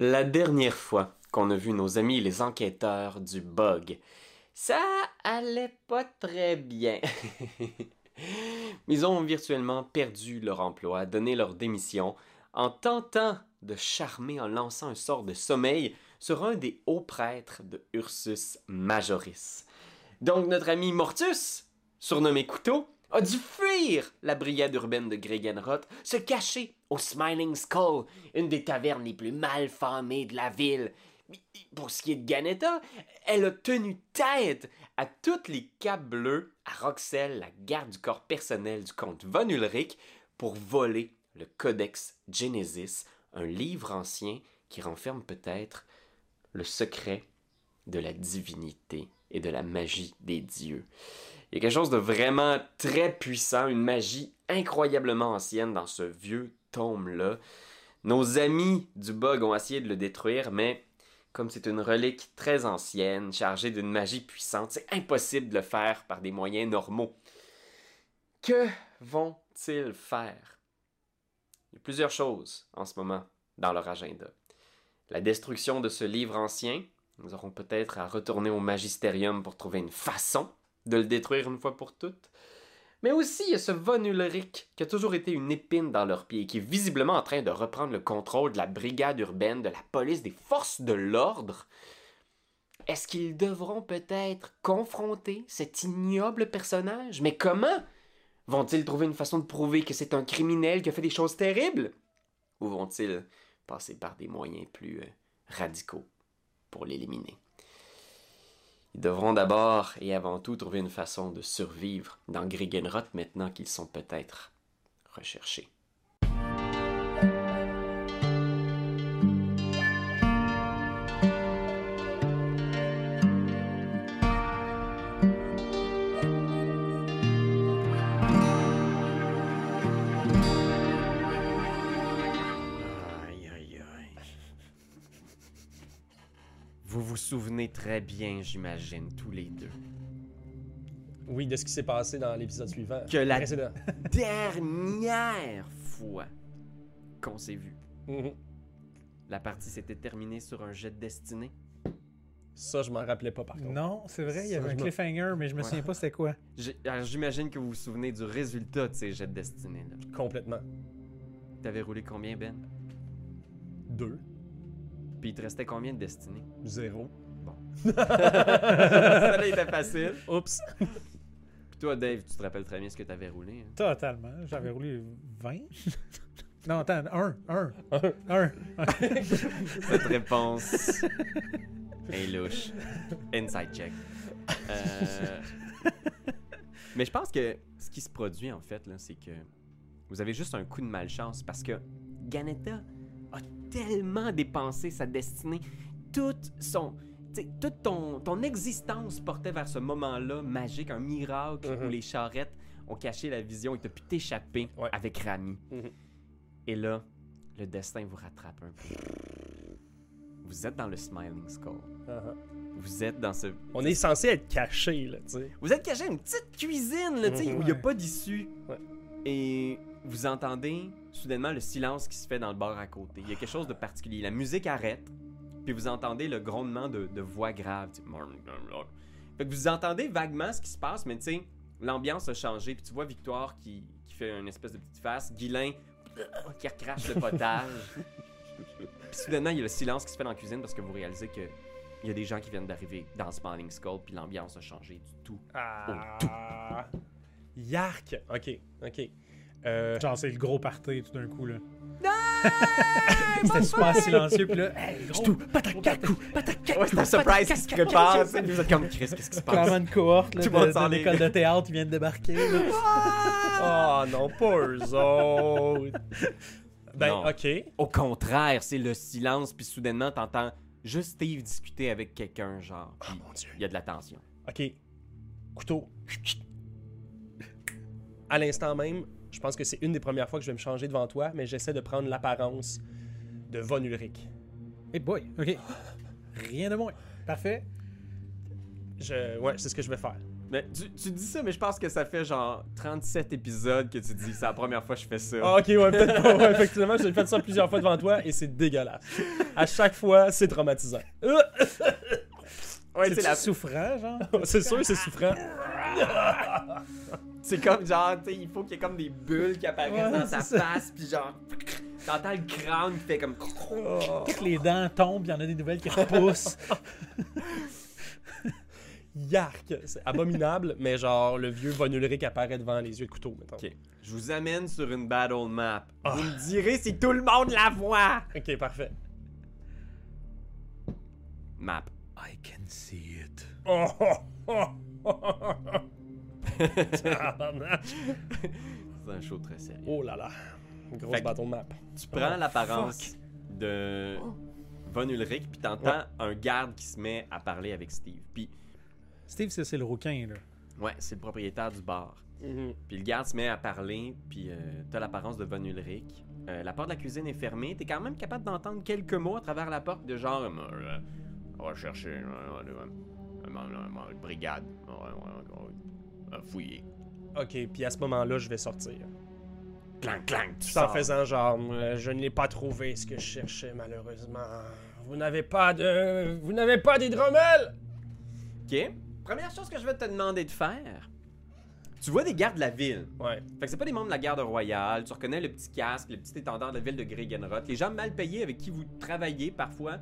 La dernière fois qu'on a vu nos amis les enquêteurs du bug, ça allait pas très bien. Ils ont virtuellement perdu leur emploi, donné leur démission, en tentant de charmer en lançant un sort de sommeil sur un des hauts prêtres de Ursus Majoris. Donc notre ami Mortus, surnommé Couteau, a dû fuir la brigade urbaine de Gregenroth, se cacher au Smiling Skull, une des tavernes les plus mal famées de la ville. Pour ce qui est de Ganetta, elle a tenu tête à toutes les capes bleues à Roxel, la garde du corps personnel du comte Von Ulrich, pour voler le Codex Genesis, un livre ancien qui renferme peut-être le secret de la divinité et de la magie des dieux. Il y a quelque chose de vraiment très puissant, une magie incroyablement ancienne dans ce vieux tome-là. Nos amis du bug ont essayé de le détruire, mais comme c'est une relique très ancienne, chargée d'une magie puissante, c'est impossible de le faire par des moyens normaux. Que vont-ils faire? Il y a plusieurs choses en ce moment dans leur agenda. La destruction de ce livre ancien, nous aurons peut-être à retourner au magisterium pour trouver une façon de le détruire une fois pour toutes. Mais aussi, ce Von Ulrich qui a toujours été une épine dans leur pied et qui est visiblement en train de reprendre le contrôle de la brigade urbaine, de la police, des forces de l'ordre. Est-ce qu'ils devront peut-être confronter cet ignoble personnage? Mais comment? Vont-ils trouver une façon de prouver que c'est un criminel qui a fait des choses terribles? Ou vont-ils passer par des moyens plus euh, radicaux pour l'éliminer? Ils devront d'abord et avant tout trouver une façon de survivre dans Gregenroth maintenant qu'ils sont peut-être recherchés. Très bien, j'imagine, tous les deux, Oui, de ce qui s'est passé dans l'épisode suivant. Que la- Précédent. dernière fois qu'on s'est vu. Mhm. La partie s'était terminée sur un jet de destinée. Ça, je m'en rappelais pas par contre. Non, c'est vrai, il y avait un cliffhanger, mais je me Ouais. souviens pas c'était quoi. J'imagine que vous vous souvenez du résultat de ces jets de destinée. là. Complètement. T'avais roulé combien, Ben? Deux. Puis il te restait combien de destinée? Zéro. Ça était facile. Oups. Puis toi, Dave, tu te rappelles très bien ce que t'avais roulé. hein? Totalement. J'avais roulé 20. non, attends, 1, 1, Un. 1. Cette réponse est louche. Inside check. Euh, Mais je pense que ce qui se produit, en fait, là, c'est que vous avez juste un coup de malchance parce que Ganetta a tellement dépensé sa destinée. Toute son... toute ton, ton existence portait vers ce moment-là magique, un miracle Mhm. où les charrettes ont caché la vision et t'as pu t'échapper Ouais. avec Rami. Mhm. Et là, le destin vous rattrape un peu. Vous êtes dans le Smiling Skull. Uh-huh. Vous êtes dans ce. On est censé être caché, là, tu sais. Vous êtes caché une petite cuisine, là, tu sais, Mhm. où il n'y a Ouais. pas d'issue. Ouais. Et vous entendez soudainement le silence qui se fait dans le bar à côté. Il y a quelque chose de particulier. La musique arrête, puis vous entendez le grondement de, de voix grave. tu sais. Fait que vous entendez vaguement ce qui se passe, mais tu sais, l'ambiance a changé. Puis tu vois Victoire qui, qui fait une espèce de petite face, Guilain qui recrache le potage. puis soudainement, il y a le silence qui se fait dans la cuisine parce que vous réalisez que il y a des gens qui viennent d'arriver dans Smiling Skull, puis l'ambiance a changé du tout. Ah. Yark. Ok, ok. Euh, Genre, c'est le gros party tout d'un coup, là. C'était super silencieux, puis là, hey, gros, tout. Patakaku, patakaku. Ouais, c'est un surprise qui se prépare. Vous êtes comme Chris, qu'est-ce qui se passe? Clairement une cohorte là, Tout de, l'école de théâtre qui vient de débarquer. Oh non, pas eux autres. Ben, Non. ok. Au contraire, c'est le silence, puis soudainement, t'entends juste Steve discuter avec quelqu'un, genre. puis mon Dieu. Il y a de la tension. Ok. Couteau. À l'instant même, je pense que c'est une des premières fois que je vais me changer devant toi, mais j'essaie de prendre l'apparence de Von Ulrich. Hey boy, ok. Rien de moins. Parfait. Je... Ouais, c'est ce que je vais faire. Mais tu, tu dis ça, mais je pense que ça fait genre 37 épisodes que tu dis c'est la première fois que je fais ça. Ah, ok, ouais, peut-être pas. Ouais, effectivement, j'ai fait ça plusieurs fois devant toi et c'est dégueulasse. À chaque fois, c'est traumatisant. Ouais, c'est la... souffrant, genre? c'est sûr, c'est souffrant. C'est comme genre, tu sais, il faut qu'il y ait comme des bulles qui apparaissent Ouais, dans sa ça. face, puis genre, t'entends le crâne qui fait comme. Dès que les dents tombent, il y en a des nouvelles qui repoussent. Yark. C'est abominable, mais genre, le vieux Von Ulrich apparaît devant les yeux de couteau, mettons. Ok, je vous amène sur une battle map. Ah. Vous me direz si tout le monde la voit. Ok, parfait. Map. I can see it. Oh, oh, oh, oh. C'est un show très sérieux. oh là là. Grosse Fait que- bâton de map. Tu prends Oh, l'apparence de Von Ulrich, puis t'entends un garde qui se met à parler avec Steve. Puis, Steve, c'est le rouquin, là. ouais, c'est le propriétaire du bar. Mhm. Puis le garde se met à parler, puis euh, t'as l'apparence de Von Ulrich. Euh, la porte de la cuisine est fermée. T'es quand même capable d'entendre quelques mots à travers la porte de genre... euh, on va chercher euh, euh, euh, une brigade. Ouais, ouais, ouais, ouais. Euh, fouiller. Ok, puis à ce moment-là, je vais sortir. Clang, clang, tu Tout en sors. faisant genre, euh, je ne l'ai pas trouvé ce que je cherchais malheureusement. Vous n'avez pas de, vous n'avez pas d'hydromel. OK. Première chose que je vais te demander de faire. Tu vois des gardes de la ville. Ouais. Fait que c'est pas des membres de la garde royale. Tu reconnais le petit casque, le petit étendard de la ville de Gregenroth. Les gens mal payés avec qui vous travaillez parfois.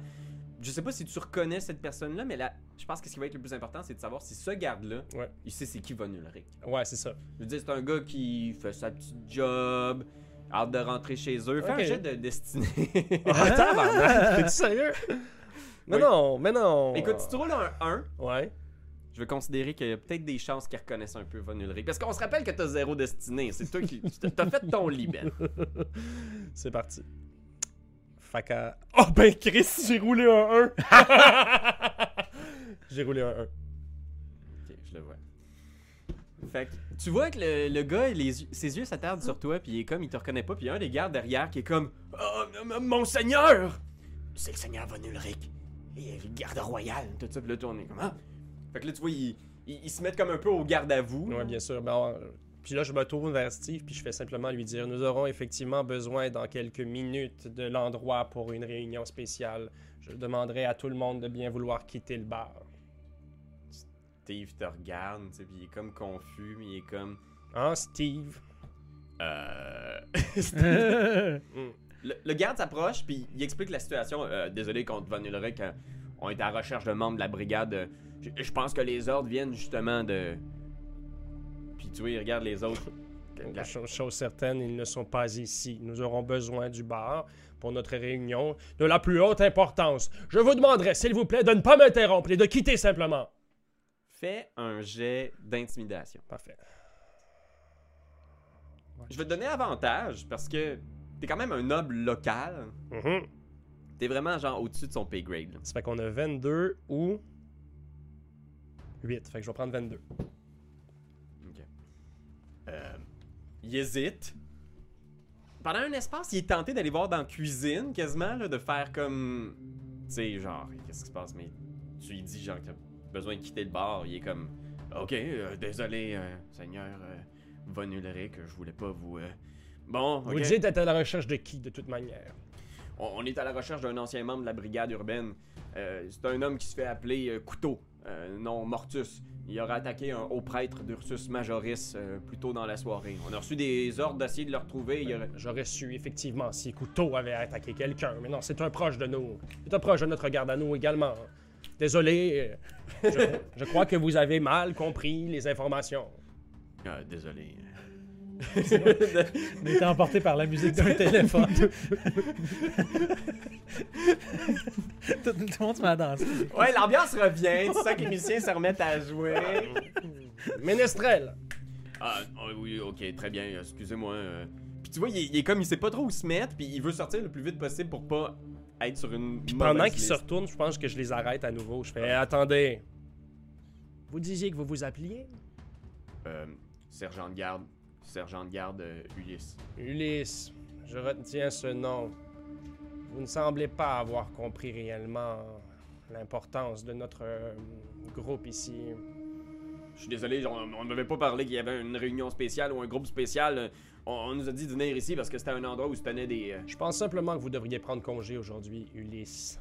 Je sais pas si tu reconnais cette personne-là, mais là, je pense que ce qui va être le plus important, c'est de savoir si ce garde-là, Ouais. il sait c'est qui Von Ulrich. Ouais, c'est ça. Je veux dire, c'est un gars qui fait sa petite job, hâte de rentrer chez eux. Fais Ok. un jet de destinée. Ah, tabarnak, T'es-tu sérieux? Mais Oui. non, mais non. Écoute, si tu roules un 1, Ouais. je vais considérer qu'il y a peut-être des chances qu'ils reconnaissent un peu Von Ulrich. Parce qu'on se rappelle que t'as zéro destinée. C'est toi qui. T'as fait ton Ben. C'est parti. Fait que... Oh ben Chris, j'ai roulé un 1. j'ai roulé un 1. Ok, je le vois. Fait que tu vois que le, le gars, les ses yeux s'attardent sur toi, puis il est comme, il te reconnaît pas, puis il y a un des gardes derrière qui est comme Oh, mon seigneur C'est le seigneur Von Ulrich. Et le garde royal, tout ça, puis là, on est comme Ah Fait que là, tu vois, ils ils se mettent comme un peu au garde à vous. Ouais, bien sûr. Ben, euh, puis là, je me tourne vers Steve, puis je fais simplement lui dire Nous aurons effectivement besoin dans quelques minutes de l'endroit pour une réunion spéciale. Je demanderai à tout le monde de bien vouloir quitter le bar. Steve te regarde, tu sais, puis il est comme confus, mais il est comme Hein, Steve? Euh. Euh, Le, le garde s'approche, puis il explique la situation. Euh, désolé contre Von Ulrich, euh, on est à la recherche de membres de la brigade. je, je pense que les ordres viennent justement de. Vois, il regarde les autres. La chose, chose certaine, ils ne sont pas ici. Nous aurons besoin du bar pour notre réunion de la plus haute importance. Je vous demanderai, s'il vous plaît, de ne pas m'interrompre et de quitter simplement. Fais un jet d'intimidation. Parfait. Je vais te donner avantage parce que t'es quand même un noble local. Mhm. T'es vraiment genre au-dessus de son pay grade. là. Ça fait qu'on a 22 ou 8. Fait que je vais prendre 22. Euh, il hésite. Pendant un espace, il est tenté d'aller voir dans la cuisine, quasiment, là, de faire comme. Tu sais, genre, qu'est-ce qui se passe? Mais tu lui dis, genre, que t'as besoin de quitter le bar. Il est comme. Ok, euh, désolé, euh, Seigneur euh, Von Ulrich, je voulais pas vous. Bon, Vous ok. dites être à la recherche de qui, de toute manière? On, on est à la recherche d'un ancien membre de la brigade urbaine. Euh, c'est un homme qui se fait appeler euh, Couteau, euh, non Mortus. Il aurait attaqué un haut prêtre d'Ursus Majoris euh, plus tôt dans la soirée. On a reçu des ordres d'essayer de le retrouver. Aurait... J'aurais su, effectivement, si Couteau avait attaqué quelqu'un. Mais non, c'est un proche de nous. C'est un proche de notre garde à nous également. Désolé, je, je crois que vous avez mal compris les informations. Ah, désolé. On était emporté par la musique d'un téléphone. tout, tout le monde se met à danser. ouais, l'ambiance revient. Tu sens que les musiciens se remettent à jouer. Ménestrel! Ah, ah, oui, ok, très bien. Excusez-moi. euh. Puis tu vois, il est, il est comme, il sait pas trop où se mettre, puis il veut sortir le plus vite possible pour pas être sur une. Puis pendant qu'ils se retournent, je pense que je les arrête à nouveau. Je fais Attendez. Vous disiez que vous vous appeliez? Euh, sergent de garde. Sergent de garde euh, Ulysse. Ulysse. Je retiens ce nom. Vous ne semblez pas avoir compris réellement l'importance de notre euh, groupe ici. je suis désolé, on on n'avait pas parlé qu'il y avait une réunion spéciale ou un groupe spécial. On, on nous a dit de venir ici parce que c'était un endroit où se tenaient des. euh, Je pense simplement que vous devriez prendre congé aujourd'hui, Ulysse.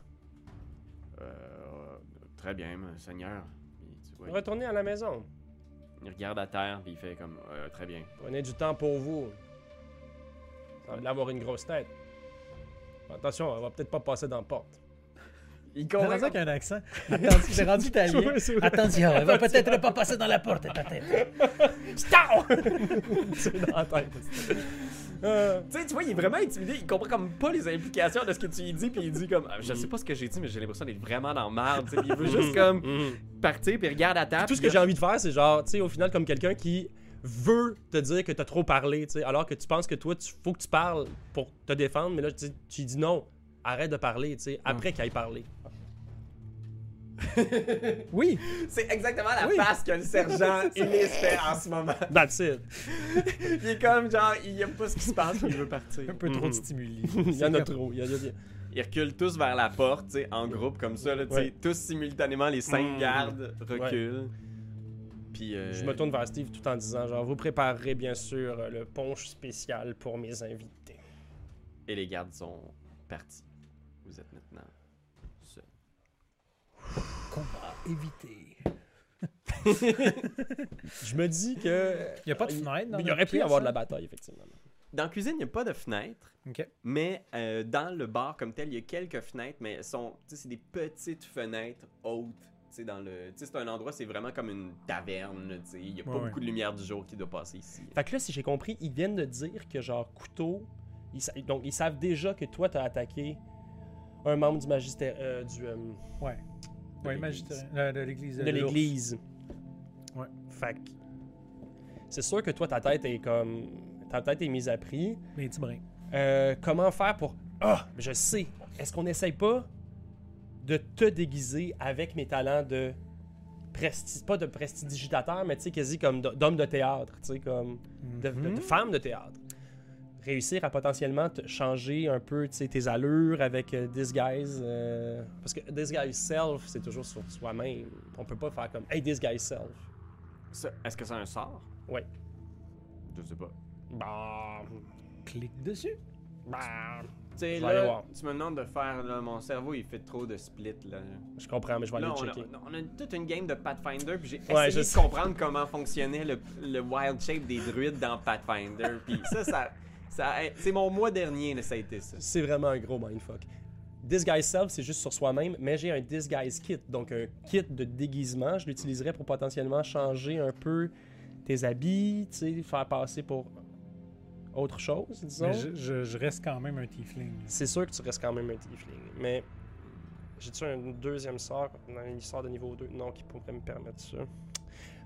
euh, très bien, mon seigneur. Retournez à la maison. Il regarde à terre, puis il fait comme. Euh, très bien. Prenez du temps pour vous. Ça va avoir une grosse tête. Attention, elle va peut-être pas passer dans la porte. Il comprend. raison qu'il y a un accent. C'est rendu italien. Attention, elle va peut-être pas passer dans la porte, ta tête. C'est dans la tête. Euh, Tu sais, tu vois, il est vraiment intimidé. Il comprend comme pas les implications de ce que tu lui dis, puis il dit comme. Ah, Mm. Je sais pas ce que j'ai dit, mais j'ai l'impression d'être vraiment dans puis il veut juste comme mhm. Partir, puis regarde à. Tout ce que j'ai envie de faire, c'est genre, tu sais, au final, comme quelqu'un qui veut te dire que t'as trop parlé, tu sais, alors que tu penses que toi, tu faut que tu parles pour te défendre, mais là, tu, tu dis non, arrête de parler, tu sais, après qu'il aille parler. Oui, C'est exactement la Oui. face que le sergent Ulysse fait en ce moment. That's it. Il est comme genre, il aime pas ce qui se passe, puis il veut partir. un peu trop de Mhm. stimuli. Il y en a comme- trop. Il y y a- Ils reculent tous vers la porte, tu sais, en groupe comme ça, là, tu sais, Ouais. tous simultanément, les cinq Mhm. gardes reculent. Puis. euh, Je me tourne vers Steve tout en disant, genre, vous préparerez bien sûr euh, le punch spécial pour mes invités. Et les gardes sont partis. Vous êtes maintenant seuls. Combat évité. Je me dis que... Il y a pas de fenêtre dans Il y aurait pu y avoir de la bataille, effectivement. Dans la cuisine, il n'y a pas de fenêtre. Mais euh, dans le bar comme tel, il y a quelques fenêtres, mais elles sont, tu sais, c'est des petites fenêtres hautes. Tu sais, dans le, tu sais, c'est un endroit, c'est vraiment comme une taverne. là, tu sais. Il n'y a pas Ouais, beaucoup de lumière du jour qui doit passer ici. Fait que là, si j'ai compris, ils viennent de dire que, genre, couteau... Ils sa- donc, ils savent déjà que toi, t'as attaqué un membre du magistère... euh, du... euh, Ouais. De Ouais, l'église. magistère. euh, De l'église. de l'église. Ouais. Fait que c'est sûr que toi, ta tête est comme. Ta tête est mise à prix. Petits brins. Euh, comment faire pour. Ah, je sais. Est-ce qu'on n'essaye pas de te déguiser avec mes talents de. Presti... Pas de prestidigitateur, mais tu sais, quasi comme d'homme de théâtre, tu sais, comme. De, de- de Mhm. femme de théâtre. Réussir à potentiellement te changer un peu tu sais, tes allures avec euh, Disguise. euh, Parce que Disguise Self, c'est toujours sur soi-même. On peut pas faire comme Hey, Disguise Self. Est-ce que c'est un sort? Ouais. Je sais pas. Bah. Clique dessus. Bah. Tu sais, Je vais aller là, voir. tu me demandes de faire, là, mon cerveau, il fait trop de split, là. Je comprends, mais je vais aller Là, le on a, checker. on a toute une game de Pathfinder, puis j'ai Ouais, essayé de comprendre comment fonctionnait le, le wild shape des druides dans Pathfinder, puis ça, ça, ça c'est mon mois dernier, là, ça a été ça. C'est vraiment un gros mindfuck. Disguise Self, c'est juste sur soi-même, mais j'ai un Disguise Kit, donc un kit de déguisement. Je l'utiliserais pour potentiellement changer un peu tes habits, tu sais, faire passer pour autre chose, disons. Mais je, je- je reste quand même un tiefling. C'est sûr que tu restes quand même un tiefling, mais j'ai-tu un deuxième sort dans une histoire de niveau 2? Non, qui pourrait me permettre ça.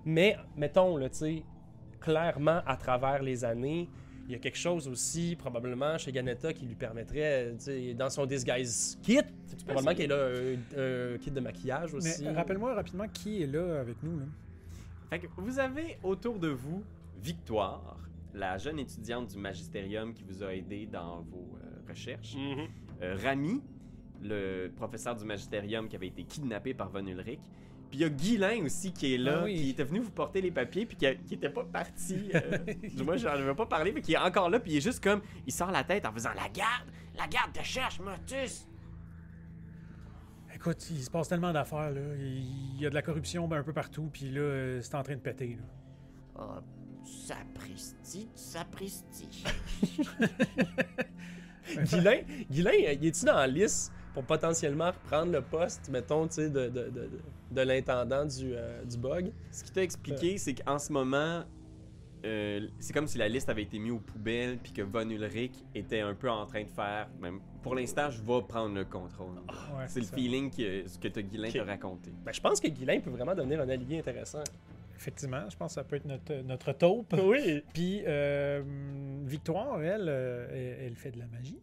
Mais, mettons, là, tu sais, clairement, à travers les années, il y a quelque chose aussi, probablement, chez Ganetta qui lui permettrait, tu sais, dans son disguise kit, c'est probablement qu'elle a un, un kit de maquillage aussi. Mais rappelle-moi rapidement qui est là avec nous. Là. Fait que vous avez autour de vous Victoire, la jeune étudiante du magistérium qui vous a aidé dans vos euh, recherches. Mhm. Euh, Rami, le professeur du magistérium qui avait été kidnappé par Von Ulrich. Puis il y a Guilain aussi qui est là, Ah oui. qui était venu vous porter les papiers, puis qui, a- qui était pas parti. euh, du moins, j'en avais pas parlé, mais qui est encore là, puis il est juste comme. Il sort la tête en faisant La garde La garde te cherche, Motus Écoute, il se passe tellement d'affaires. là. Il y a de la corruption ben, un peu partout. Puis là, euh, c'est en train de péter. Là. Oh, sapristi, sapristi. Guilain, Guilain, euh, il est-tu dans la liste pour potentiellement reprendre le poste, mettons, tu sais, de, de, de, de- de l'intendant du, euh, du bug? Ce qui t'a expliqué, c'est qu'en ce moment, euh, c'est comme si la liste avait été mise aux poubelles, puis que Von Ulrich était un peu en train de faire. Même, pour l'instant, je vais prendre le contrôle. Ouais, c'est le ça. feeling que, que t'as Guilain Ok. t'a raconté. Ben, je pense que Guilain peut vraiment devenir un allié intéressant. Effectivement, je pense que ça peut être notre, notre taupe. Oui. Puis euh, Victoire, elle, euh, elle, elle fait de la magie.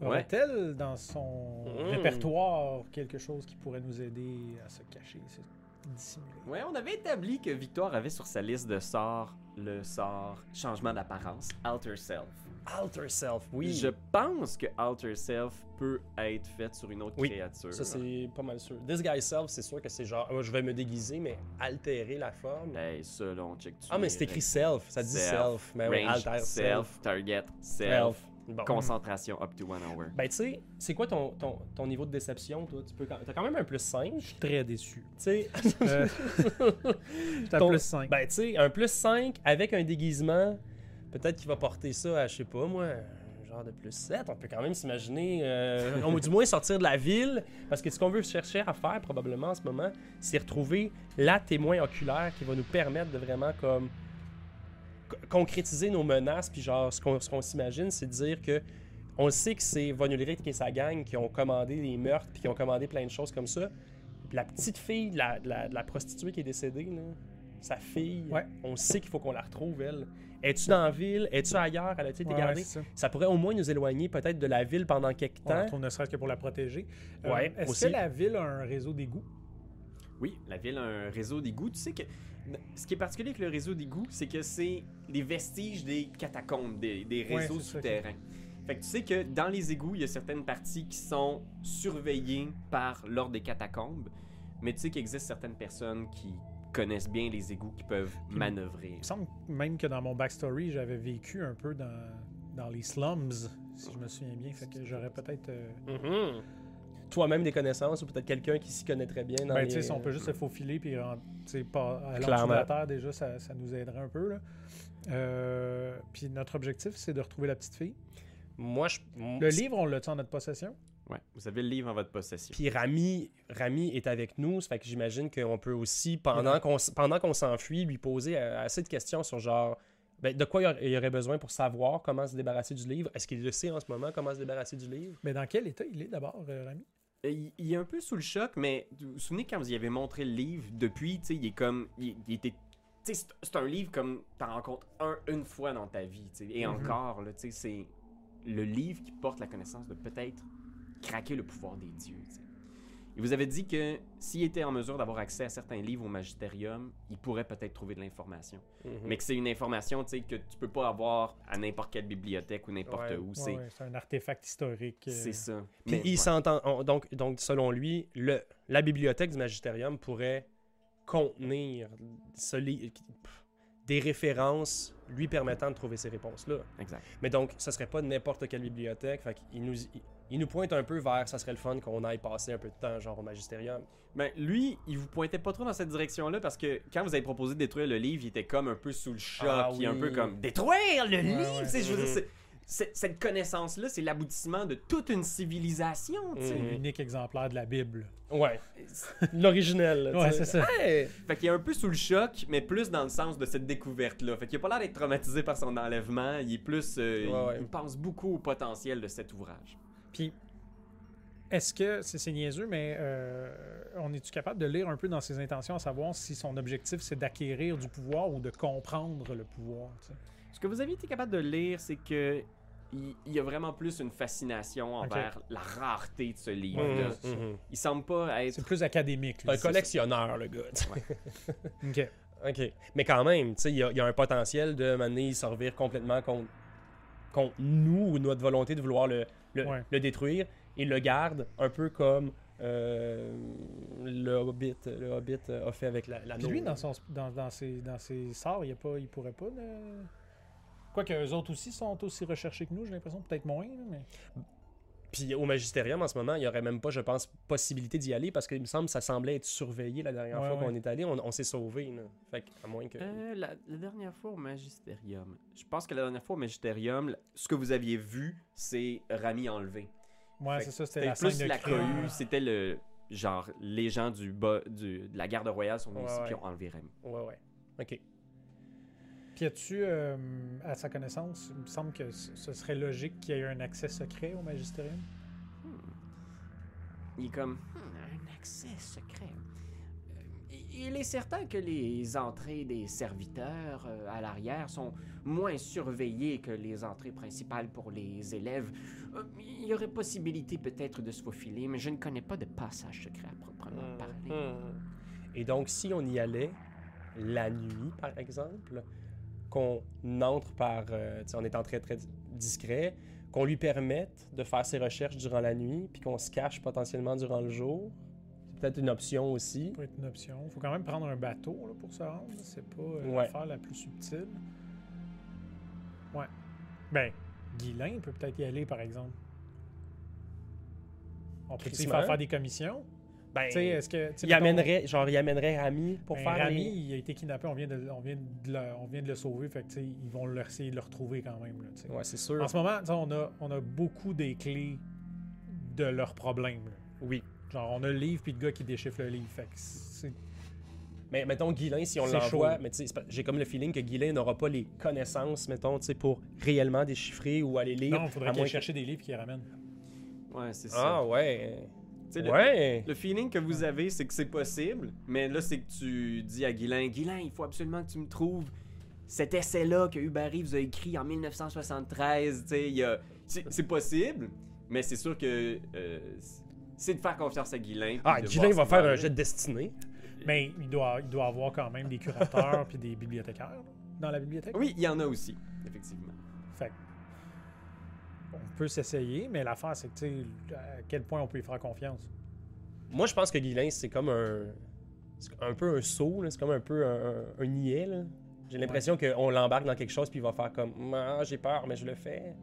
Ouais. Aurait-elle dans son Mm. répertoire quelque chose qui pourrait nous aider à se cacher, se dissimuler? Ouais, on avait établi que Victoire avait sur sa liste de sorts le sort changement d'apparence, Alter Self. Alter Self, oui. Je pense que Alter Self peut être fait sur une autre Oui, créature. Ça, c'est pas mal sûr. Disguise Self, c'est sûr que c'est genre, ah, je vais me déguiser, mais altérer la forme. Hey, ça, là, on check Ah, mais c'est écrit Self, ça dit Self. Mais oui, Range, Alter self, target, self, Self. Bon. concentration up to one hour. Ben, tu sais, c'est quoi ton, ton, ton niveau de déception, toi? Tu peux, quand- t'as quand même un plus 5. Je suis très déçu. Tu sais, Euh, à Ton- plus 5. ben, tu sais, un plus 5 avec un déguisement, peut-être qu'il va porter ça à, je sais pas, moi, genre de plus 7. On peut quand même s'imaginer, euh, on va du moins sortir de la ville, parce que ce qu'on veut chercher à faire probablement en ce moment, c'est retrouver la témoin oculaire qui va nous permettre de vraiment comme co- concrétiser nos menaces, puis genre, ce qu'on s'imagine, c'est de dire que on sait que c'est Von Ulrich et sa gang qui ont commandé les meurtres, puis qui ont commandé plein de choses comme ça. Puis la petite fille de la, de la- de la prostituée qui est décédée, là, sa fille, Ouais. on sait qu'il faut qu'on la retrouve, elle. Es-tu dans la ville? Es-tu ailleurs? Elle a-t-il été Ouais, ça. ça pourrait au moins nous éloigner peut-être de la ville pendant quelques On temps. retrouve ne serait-ce que pour la protéger. Euh, Ouais, Est-ce aussi. que la ville a un réseau d'égouts? Oui, la ville a un réseau d'égouts. Tu sais que ce qui est particulier avec le réseau d'égouts, c'est que c'est des vestiges des catacombes, des, des Ouais, réseaux souterrains. Fait que tu sais que dans les égouts, il y a certaines parties qui sont surveillées par l'ordre des catacombes, mais tu sais qu'il existe certaines personnes qui connaissent bien les égouts qui peuvent Puis- manœuvrer. Il me semble même que dans mon backstory, j'avais vécu un peu dans, dans les slums, si je me souviens bien. Fait que j'aurais peut-être. euh, Mhm. Toi-même des connaissances ou peut-être quelqu'un qui s'y connaîtrait bien dans Ben, les... tu sais, si on peut juste se faufiler puis rent- tu sais, pas aller de la terre, déjà, ça, ça nous aiderait un peu. Là. Euh, puis notre objectif, c'est de retrouver la petite fille. Moi, je... Le livre, on l'a-tu en notre possession? Ouais, vous avez le livre en votre possession. Puis Rami, Rami est avec nous, ça fait que j'imagine qu'on peut aussi, pendant qu'on s- pendant qu'on s'enfuit, lui poser euh, assez de questions sur genre, ben, de quoi il y aurait- besoin pour savoir comment se débarrasser du livre? Est-ce qu'il le sait en ce moment, comment se débarrasser du livre? Mais dans quel état il est d'abord, euh, Rami? Euh, Il, il est un peu sous le choc, mais vous vous souvenez quand vous y avez montré le livre, depuis, tu sais, il est comme. Il, il était. Tu sais, c'est- un livre comme t'en rencontres un une fois dans ta vie, tu sais. Et Mhm. encore, là, tu sais, c'est le livre qui porte la connaissance de peut-être craquer le pouvoir des dieux. Il vous avait dit que s'il était en mesure d'avoir accès à certains livres au Magistérium, il pourrait peut-être trouver de l'information. Mhm. Mais que c'est une information, tu sais, que tu peux pas avoir à n'importe quelle bibliothèque ou n'importe Ouais. où. Ouais, c'est ouais, un artefact historique. euh, c'est ça. Puis Mais- il s'entend. on- Donc, donc, selon lui, le, la bibliothèque du Magisterium pourrait contenir ce li- pff, des références lui permettant de trouver ces réponses-là. Exact. Mais donc, ce serait pas n'importe quelle bibliothèque. Fait qu'il nous, il, il nous pointe un peu vers ça serait le fun qu'on aille passer un peu de temps, genre au Magisterium. Ben, lui, il vous pointait pas trop dans cette direction-là parce que quand vous avez proposé de détruire le livre, il était comme un peu sous le choc. Ah Il est un peu comme détruire le livre! ouais. Je veux dire, cette connaissance-là, c'est l'aboutissement de toute une civilisation. tu sais. C'est Mhm. l'unique exemplaire de la Bible. Ouais. L'originel. Ouais, c'est ça. Hey! Fait qu'il est un peu sous le choc, mais plus dans le sens de cette découverte-là. Fait qu'il a pas l'air d'être traumatisé par son enlèvement. Il est plus. euh, Ouais, il, ouais. il pense beaucoup au potentiel de cet ouvrage. Puis, est-ce que, c'est niaiseux, mais euh, on est-tu capable de lire un peu dans ses intentions à savoir si son objectif c'est d'acquérir du pouvoir ou de comprendre le pouvoir? Que vous avez été capable de lire, c'est que. Il, il y a vraiment plus une fascination envers la rareté de ce livre-là. Mhm, mhm. Il semble pas être C'est plus académique. Là. un collectionneur, le gars. tu sais. Ok. OK. Mais quand même, tu sais, il y, a- il y a un potentiel de mener servir complètement contre, contre nous ou notre volonté de vouloir le, le, Ouais. le détruire. Et le garde un peu comme euh, le Hobbit, le Hobbit a fait avec la, la Puis lui, dans, son, dans, dans, ses, dans ses sorts, il, y a pas, il pourrait pas. Quoique eux autres aussi sont aussi recherchés que nous, j'ai l'impression, peut-être moins. mais... Puis au Magisterium, en ce moment, il n'y aurait même pas, je pense, possibilité d'y aller parce qu'il me semble que ça semblait être surveillé la dernière Ouais, fois ouais. qu'on est allé. On, on s'est sauvé. Fait à moins que. Euh, la, la dernière fois au Magistérium. Je pense que la dernière fois au Magistérium, ce que vous aviez vu, c'est Rami enlevé. Ouais, c'est ça, c'était la plus scène de la cohue, c'était le. Genre, les gens du bas, du, de la garde royale sont venus Ouais, ici ouais. qui ont enlevé Rami. Ouais, ouais. OK. Puis as-tu, euh, à sa connaissance, il me semble que ce serait logique qu'il y ait un accès secret au magistérium? Il est comme. Hmm, un accès secret. Euh, Il est certain que les entrées des serviteurs euh, à l'arrière sont moins surveillées que les entrées principales pour les élèves. Euh, il y aurait possibilité peut-être de se faufiler, mais je ne connais pas de passage secret à proprement parler. Mhm. Et donc, si on y allait la nuit, par exemple, qu'on entre par. euh, en étant très, très discret, qu'on lui permette de faire ses recherches durant la nuit, puis qu'on se cache potentiellement durant le jour. C'est peut-être une option aussi. Ça peut être une option. faut quand même prendre un bateau là, pour se rendre. C'est pas euh, Ouais. l'affaire la plus subtile. Ouais. Ben, Guilain peut peut-être y aller, par exemple. On peut y Crissement. faire faire des commissions? Ben, Tu sais, est-ce que. il mettons, amènerait, genre, il amènerait Rami pour ben, faire Rami, les- il a été kidnappé, on vient de, on vient de, le, on vient de le sauver, fait que, ils vont le- essayer de le retrouver quand même. là. Ouais, c'est sûr. En ce moment, on a, on a beaucoup des clés de leurs problèmes. là. Oui. Genre, on a le livre puis le gars qui déchiffre le livre. Fait que. Mais mettons Guilain, si on l'envoie, mais j'ai comme le feeling que Guilain n'aura pas les connaissances, mettons, pour réellement déchiffrer ou aller lire. Non, il faudrait qu'il chercher des livres qu'il ramène. Ouais, c'est ça. Ah ouais. Le- feeling que vous avez, c'est que c'est possible, mais là, c'est que tu dis à Guilain, Guilain, il faut absolument que tu me trouves cet essai-là que Hubert Reeves a écrit en 1973. Tu sais, il y a- c'est possible, mais c'est sûr que euh, c'est de faire confiance à Guilain. Ah, Guilain va faire un jet de destinée. Mais il doit, il doit avoir quand même des curateurs puis des bibliothécaires dans la bibliothèque. Oui, il y en a aussi, effectivement. Fait que on peut s'essayer, mais l'affaire, c'est que, à quel point on peut y faire confiance. Moi, je pense que Guilain, c'est comme un. C'est un peu un saut, c'est comme un peu un, un- un niais. J'ai l'impression qu'on l'embarque dans quelque chose, puis il va faire comme Ah, j'ai peur, mais je le fais.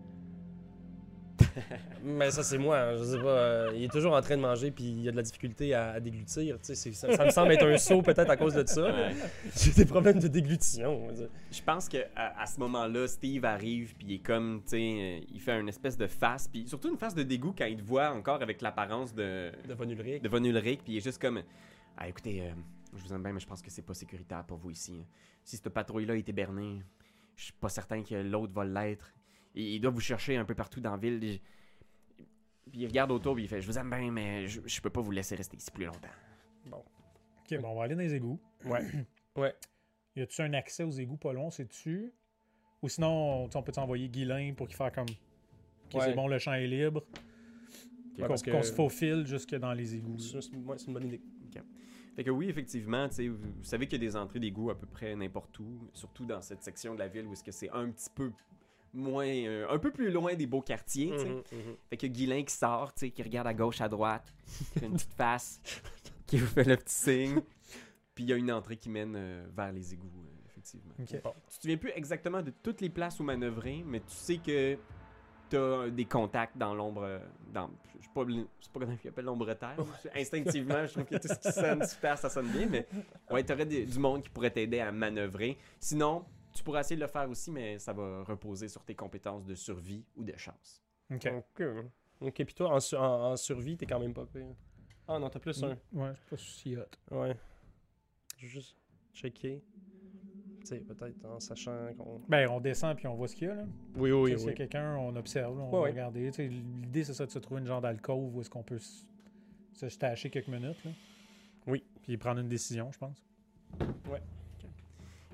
mais ça, c'est moi, hein, je sais pas. euh, il est toujours en train de manger, puis il a de la difficulté à, à déglutir. Ça, ça me semble être un saut, peut-être à cause de ça. Ouais. J'ai des problèmes de déglutition. Je pense que à, ce moment-là, Steve arrive puis il est comme, tu sais, euh, il fait une espèce de face, puis surtout une face de dégoût quand il te voit encore avec l'apparence de De Von Ulrich. de Von Ulrich, puis il est juste comme, ah écoutez, euh, je vous aime bien, mais je pense que c'est pas sécuritaire pour vous ici. Si cette patrouille-là est bernée, je suis pas certain que l'autre va l'être. Il doit vous chercher un peu partout dans la ville. Puis il regarde autour, puis il fait, je vous aime bien, mais je, je peux pas vous laisser rester ici plus longtemps. Ok, bon, on va aller dans les égouts. Ouais. Ouais. Y a-tu un accès aux égouts pas loin, c'est-tu? Ou sinon, on peut envoyer Guilain pour qu'il fasse comme. Ok, Ouais. c'est bon, le champ est libre. Ouais, qu'on parce que- qu'on se faufile jusque dans les égouts. C'est c'est- ouais, c'est une bonne idée. Fait que oui, effectivement, tu sais, vous, vous savez qu'il y a des entrées d'égout à peu près n'importe où, surtout dans cette section de la ville où est-ce que c'est un petit peu moins, euh, un peu plus loin des beaux quartiers. Mhm, mhm. Fait que Guilain qui sort, tu sais, qui regarde à gauche, à droite, qui fait une petite face, qui vous fait le petit signe. Puis il y a une entrée qui mène euh, vers les égouts, euh, effectivement. Ok. Bon. Tu te souviens plus exactement de toutes les places où manœuvrer, mais tu sais que t'as des contacts dans l'ombre. Dans, je sais pas, le- je sais pas comment il appelle l'ombre terre. Instinctivement, je trouve que tout ce qui sonne super, ça sonne bien, mais ouais, t'aurais du monde qui pourrait t'aider à manœuvrer. Sinon, tu pourras essayer de le faire aussi, mais ça va reposer sur tes compétences de survie ou de chance. Ok. Ok. Ok, puis toi, en, su- en- en survie, t'es quand même pas pire. Ah non, t'as plus un. Ouais, c'est pas si hot. Ouais. Je vais juste checker. Tu sais, peut-être en sachant qu'on. Ben, on descend puis on voit ce qu'il y a, là. Oui, oui, y a oui. quelqu'un, on observe, on Ouais, va ouais. regarder. Tu sais, L'idée, c'est ça de se trouver une genre d'alcôve où est-ce qu'on peut se stacher quelques minutes. Là. Oui. Puis prendre une décision, je pense.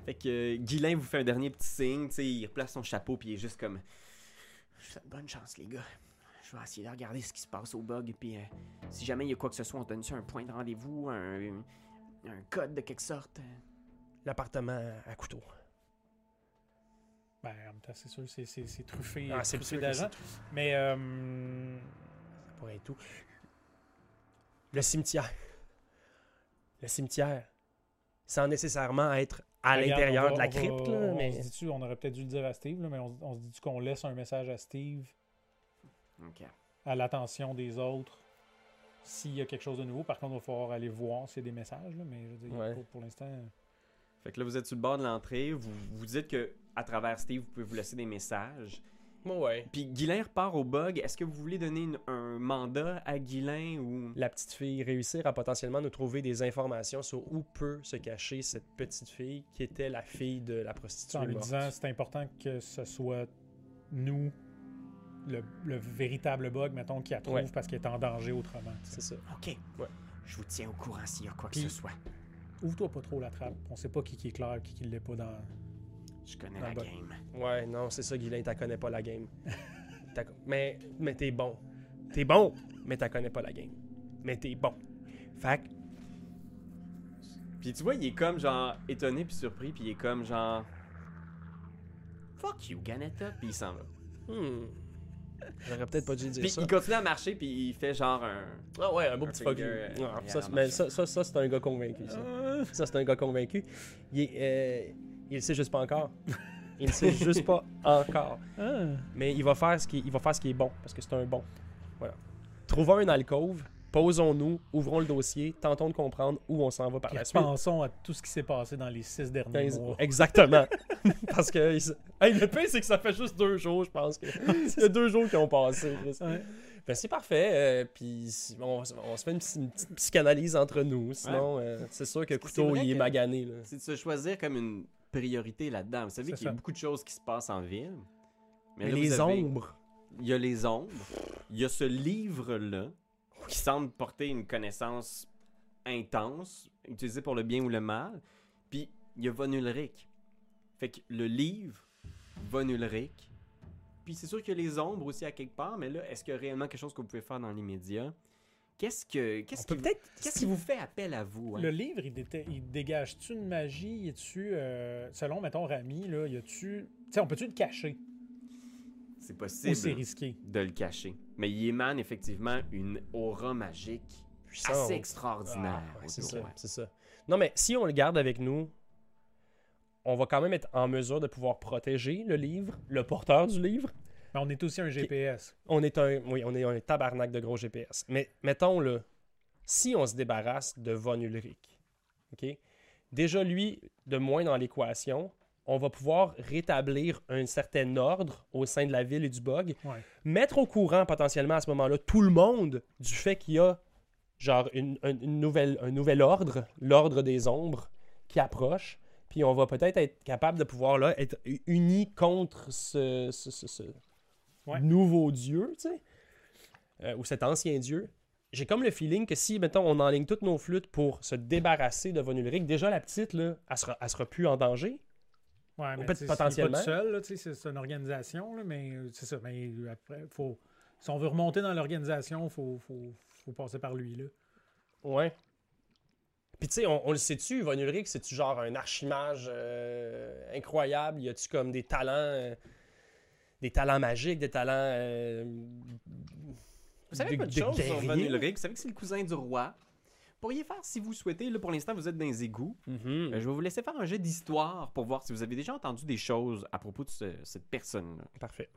Fait que euh, Guilain vous fait un dernier petit signe, tu sais, il replace son chapeau puis il est juste comme Je vous souhaite bonne chance les gars. Je vais essayer de regarder ce qui se passe au bug puis euh, si jamais il y a quoi que ce soit, on donne ça un point de rendez-vous, un, un code de quelque sorte? L'appartement à couteau. Ben, en même temps, c'est sûr, c'est- c'est c'est truffé, Ah, c'est truffé d'agents. Mais, euh, Ça pourrait être tout. Le cimetière. Le cimetière. Sans nécessairement être à regarde, l'intérieur de la crypte, là, On, mais. se dit-tu, on aurait peut-être dû le dire à Steve, là, mais on, on se dit qu'on laisse un message à Steve Ok. à l'attention des autres s'il y a quelque chose de nouveau? Par contre, il va falloir aller voir s'il y a des messages, là, mais je veux dire, Ouais. pour, pour l'instant. Fait que là vous êtes sur le bord de l'entrée, vous vous dites que à travers Steve vous pouvez vous laisser des messages. Ouais. Puis Guilain repart au bug. Est-ce que vous voulez donner une- un mandat à Guilain ou? La petite fille réussir à potentiellement nous trouver des informations sur où peut se cacher cette petite fille qui était la fille de la prostituée. en lui morte. disant c'est important que ce soit nous, le, le véritable bug, mettons, qui la trouve Ouais. parce qu'elle est en danger autrement. C'est ça. Ok. Ouais. Je vous tiens au courant s'il y a quoi que ce soit. Ouvre-toi pas trop la trappe. On sait pas qui, qui est clair, qui, qui l'est pas dans. Je connais Ah la bah. game. Ouais, non, c'est ça, Guylain, t'as connais pas la game. Mais mais t'es bon. T'es bon, mais t'as connais pas la game. Mais t'es bon. Fait que, Puis tu vois, il est comme genre étonné puis surpris, puis il est comme genre Fuck you, Ganetta, puis il s'en va. Hmm. J'aurais peut-être pas dû dire Puis ça. il continue à marcher, puis il fait genre un. Ah ouais, un beau Un petit fuck you. euh, Ah, ça, mais ça, ça, ça, c'est un gars convaincu. Ça, Ça, c'est un gars convaincu. Il, est, euh, il le sait juste pas encore. Il ne sait juste pas encore. ah. Mais il va faire ce qui, il va faire ce qui est bon, parce que c'est un bon. Voilà. Trouvons une alcôve, posons-nous, ouvrons le dossier, tentons de comprendre où on s'en va par Puis la suite. pensons à tout ce qui s'est passé dans les six derniers mois. Exactement. Parce que. Hey, le pire, c'est que ça fait juste deux jours, je pense. Que... Il y a deux jours qui ont passé. Ouais. Ben, c'est parfait. euh, puis on, on se fait une, petite- une petite psychanalyse entre nous. Sinon, euh, c'est sûr que Couteau, il est que- magané. Là. C'est de se choisir comme une priorité là-dedans. Vous savez qu'il y a beaucoup de choses qui se passent en ville. Mais Mais là, les avez- ombres. Il y a les ombres. Il y a ce livre-là qui semble porter une connaissance intense, utilisée pour le bien ou le mal. Puis il y a Von Ulrich. Fait que le livre, Von Ulrich. Puis c'est sûr qu'il y a les ombres aussi à quelque part, mais là, est-ce qu'il y a réellement quelque chose que vous pouvez faire dans l'immédiat? Qu'est-ce que. Peut qui, peut-être. qu'est-ce qui vous fait appel à vous? hein? Le livre, il, déta- il dégage-tu une magie? Y tu selon, mettons, Rami, là, y a-tu. Tu sais, on peut-tu le cacher? C'est Ou possible c'est risqué? de le cacher. Mais il émane effectivement une aura magique puissant. assez extraordinaire. Ah, ouais, c'est ça, ouais. c'est ça. Non, mais si on le garde avec nous, on va quand même être en mesure de pouvoir protéger le livre, le porteur du livre. Mais on est aussi un GPS. On est un, oui, on est un tabarnak de gros GPS. Mais mettons le, si on se débarrasse de Von Ulrich, ok, déjà lui de moins dans l'équation, on va pouvoir rétablir un certain ordre au sein de la ville et du bug, Ouais. mettre au courant potentiellement à ce moment-là tout le monde du fait qu'il y a genre une, un- une nouvelle, un nouvel ordre, l'ordre des ombres qui approche. Puis on va peut-être être capable de pouvoir là, être unis contre ce, ce- ce- ce Ouais. nouveau dieu, tu sais, euh, ou cet ancien dieu. J'ai comme le feeling que si, mettons, on enligne toutes nos flûtes pour se débarrasser de Von Ulrich, déjà la petite, là, elle sera, elle sera plus en danger. Ouais, mais peut-être est potentiellement. pas tout seul, là, tu sais, c'est c'est une organisation, là, mais euh, c'est ça. Mais après, faut, si on veut remonter dans l'organisation, il faut, faut, faut passer par lui. Là. Ouais. Puis tu sais, on, on le sait-tu, Von Ulrich, c'est-tu genre un archimage euh, incroyable? Y a-tu comme des talents, euh, des talents magiques, des talents. euh, Vous savez de- pas de de choses sur guerrier? Ulrich? Vous savez que c'est le cousin du roi. Vous pourriez faire si vous souhaitez. Là, pour l'instant, vous êtes dans les égouts. Mhm. Euh, je vais vous laisser faire un jeu d'histoire pour voir si vous avez déjà entendu des choses à propos de ce- cette personne-là. Parfait.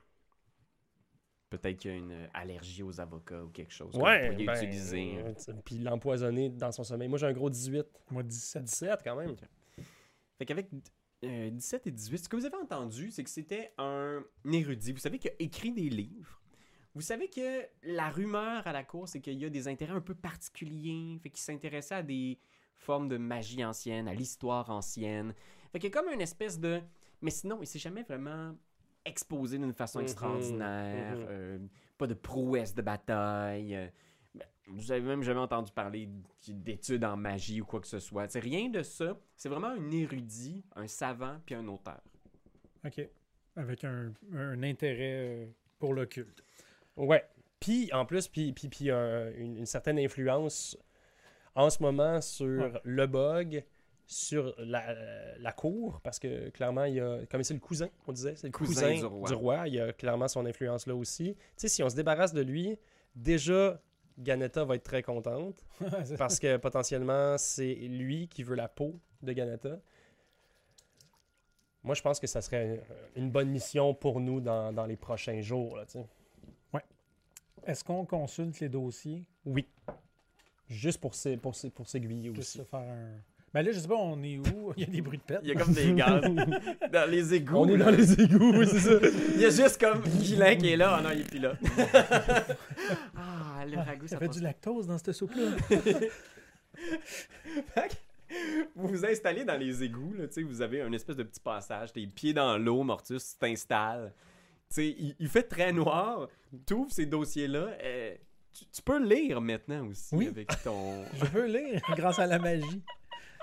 Peut-être qu'il y a une allergie aux avocats ou quelque chose. que Ouais, vous pourriez ben, utiliser. euh, Puis l'empoisonner dans son sommeil. Moi, j'ai un gros 18. Moi, 17. 17 quand même. Fait qu'avec euh, 17 et 18, ce que vous avez entendu, c'est que c'était un érudit. Vous savez qu'il a écrit des livres. Vous savez que la rumeur à la cour, c'est qu'il y a des intérêts un peu particuliers. Fait qu'il s'intéressait à des formes de magie ancienne, à l'histoire ancienne. Fait qu'il y a comme une espèce de... Mais sinon, il s'est jamais vraiment exposé d'une façon Mhm, extraordinaire. mhm. euh, pas de prouesse de bataille. Vous avez même jamais entendu parler d'études en magie ou quoi que ce soit. C'est rien de ça. C'est vraiment un érudit, un savant puis un auteur. OK. Avec un, un intérêt euh, pour l'occulte. Ouais. Puis, en plus, puis, puis, puis euh, une, une certaine influence en ce moment sur Ouais. le bug, sur la, euh, la cour, parce que clairement, il y a, comme c'est le cousin, on disait, c'est le Cousin cousin, du du, roi. roi. il y a clairement son influence là aussi. Tu sais, si on se débarrasse de lui, déjà, Ganetta va être très contente, parce que potentiellement, c'est lui qui veut la peau de Ganetta. Moi, je pense que ça serait une bonne mission pour nous dans, dans les prochains jours, là, tu sais. Est-ce qu'on consulte les dossiers? Oui. Juste pour, s'é- pour, pour s'aiguiller Juste aussi. se faire un. Ben là, je sais pas, on est où? Il y a des bruits de pète. Il y a comme des gaz dans les égouts. On est dans les égouts, oui, c'est ça. Il y a juste comme Guilain qui est là. Ah non, il est plus là. ah, le ragoût, Ça ça fait passe. du lactose dans cette soupe-là. Fait que vous vous installez dans les égouts, là, tu sais, vous avez un espèce de petit passage, t'es pieds dans l'eau, Mortus t'installes. Tu sais, il, il fait très noir, t'ouvres ces dossiers-là, euh, tu, tu peux lire maintenant aussi Oui. avec ton... Je veux lire grâce à la magie.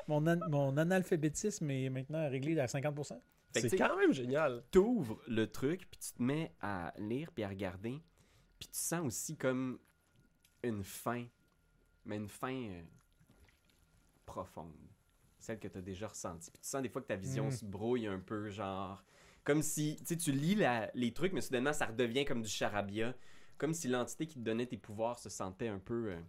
Mon, an- mon analphabétisme est maintenant réglé à 50%. Fait que, C'est quand même génial. t'ouvres le truc, puis tu te mets à lire puis à regarder, puis tu sens aussi comme une faim, mais une faim euh, profonde, celle que tu as déjà ressentie. Puis tu sens des fois que ta vision Mm. se brouille un peu, genre, Comme si, tu sais, tu lis la- les trucs, mais soudainement, ça redevient comme du charabia. Comme si l'entité qui te donnait tes pouvoirs se sentait un peu euh,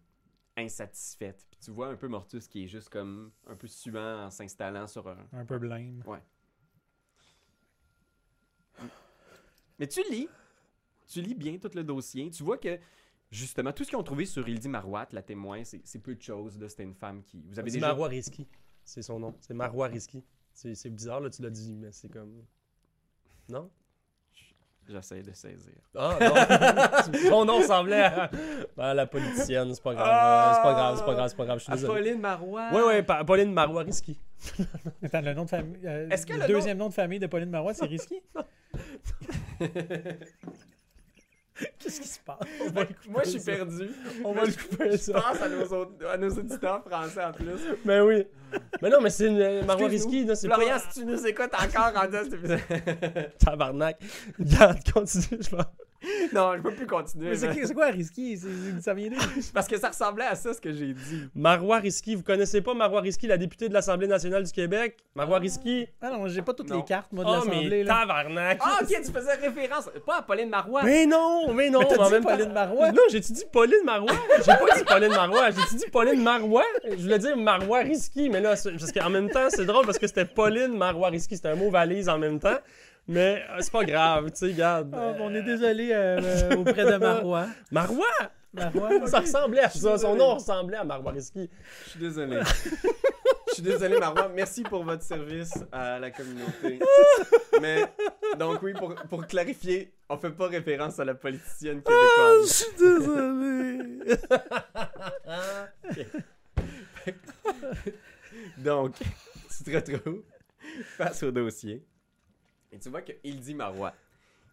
insatisfaite. Puis tu vois un peu Mortus qui est juste comme un peu suant en s'installant sur un... Un peu blême. Mais tu lis. Tu lis bien tout le dossier. Tu vois que, justement, tout ce qu'ils ont trouvé sur Ildi Marouat, la témoin, c'est c'est peu de choses. C'était une femme qui... Vous avez C'est déjà... Marois Risky. C'est son nom. C'est Marois Risky. C'est c'est bizarre, là, tu l'as dit, mais c'est comme. Non? J'essaie de saisir. Ah, non. Son nom ressemblait à, à la politicienne. C'est pas grave. euh, C'est pas grave, c'est pas grave, c'est pas grave. Je suis désolé. Apolline Marois! Ouais, Pa- Pauline Marois Risky. Attends, le nom de famille. euh, Est-ce que le, deuxième nom... de famille de Pauline Marois, c'est risqué? Qu'est-ce qui se passe? Va Moi, je suis ça. perdu. On va le couper, Je ça. pense à nos, autres- à nos auditeurs français en plus. Mais oui. Mais non, mais c'est une euh, Marois. Risky, Florian, pas... si tu nous écoutes encore en cet épisode. Tabarnak. Regarde, continue, je vais... non, je peux plus continuer. Mais c'est quoi risqué? C'est- Ça vient d'où? Parce que ça ressemblait à ça, ce que j'ai dit. Marois Risky, vous connaissez pas Marois Risky, la députée de l'Assemblée nationale du Québec? Marois Risky? Ah non, j'ai pas toutes Non. les cartes, moi, de Oh, l'Assemblée. mais là. tabarnak! Ah, ok, tu faisais référence. Pas à Pauline Marois. Mais non, mais non! Mais t'as en dit même Pauline Marois? Non, j'ai-tu dit Pauline Marois? J'ai pas dit Pauline Marois, j'ai-tu dit Pauline Marois? Je voulais dire Marois Risky, mais là, parce qu'en même temps, c'est drôle parce que c'était Pauline Marois Risky, c'était un mot valise en même temps. Mais euh, c'est pas grave, tu sais, regarde. Ah, on est Euh, désolé euh, euh, auprès de Marois. Marois! Marois? Ça ressemblait à ça, son nom ressemblait à Marois Risky. Je suis désolé. Je suis désolé, Marois. Merci pour votre service à la communauté. Mais, donc oui, pour, pour clarifier, on fait pas référence à la politicienne québécoise. suis désolé. Donc, tu te retrouves face au dossier. Et tu vois que Ildi Marois,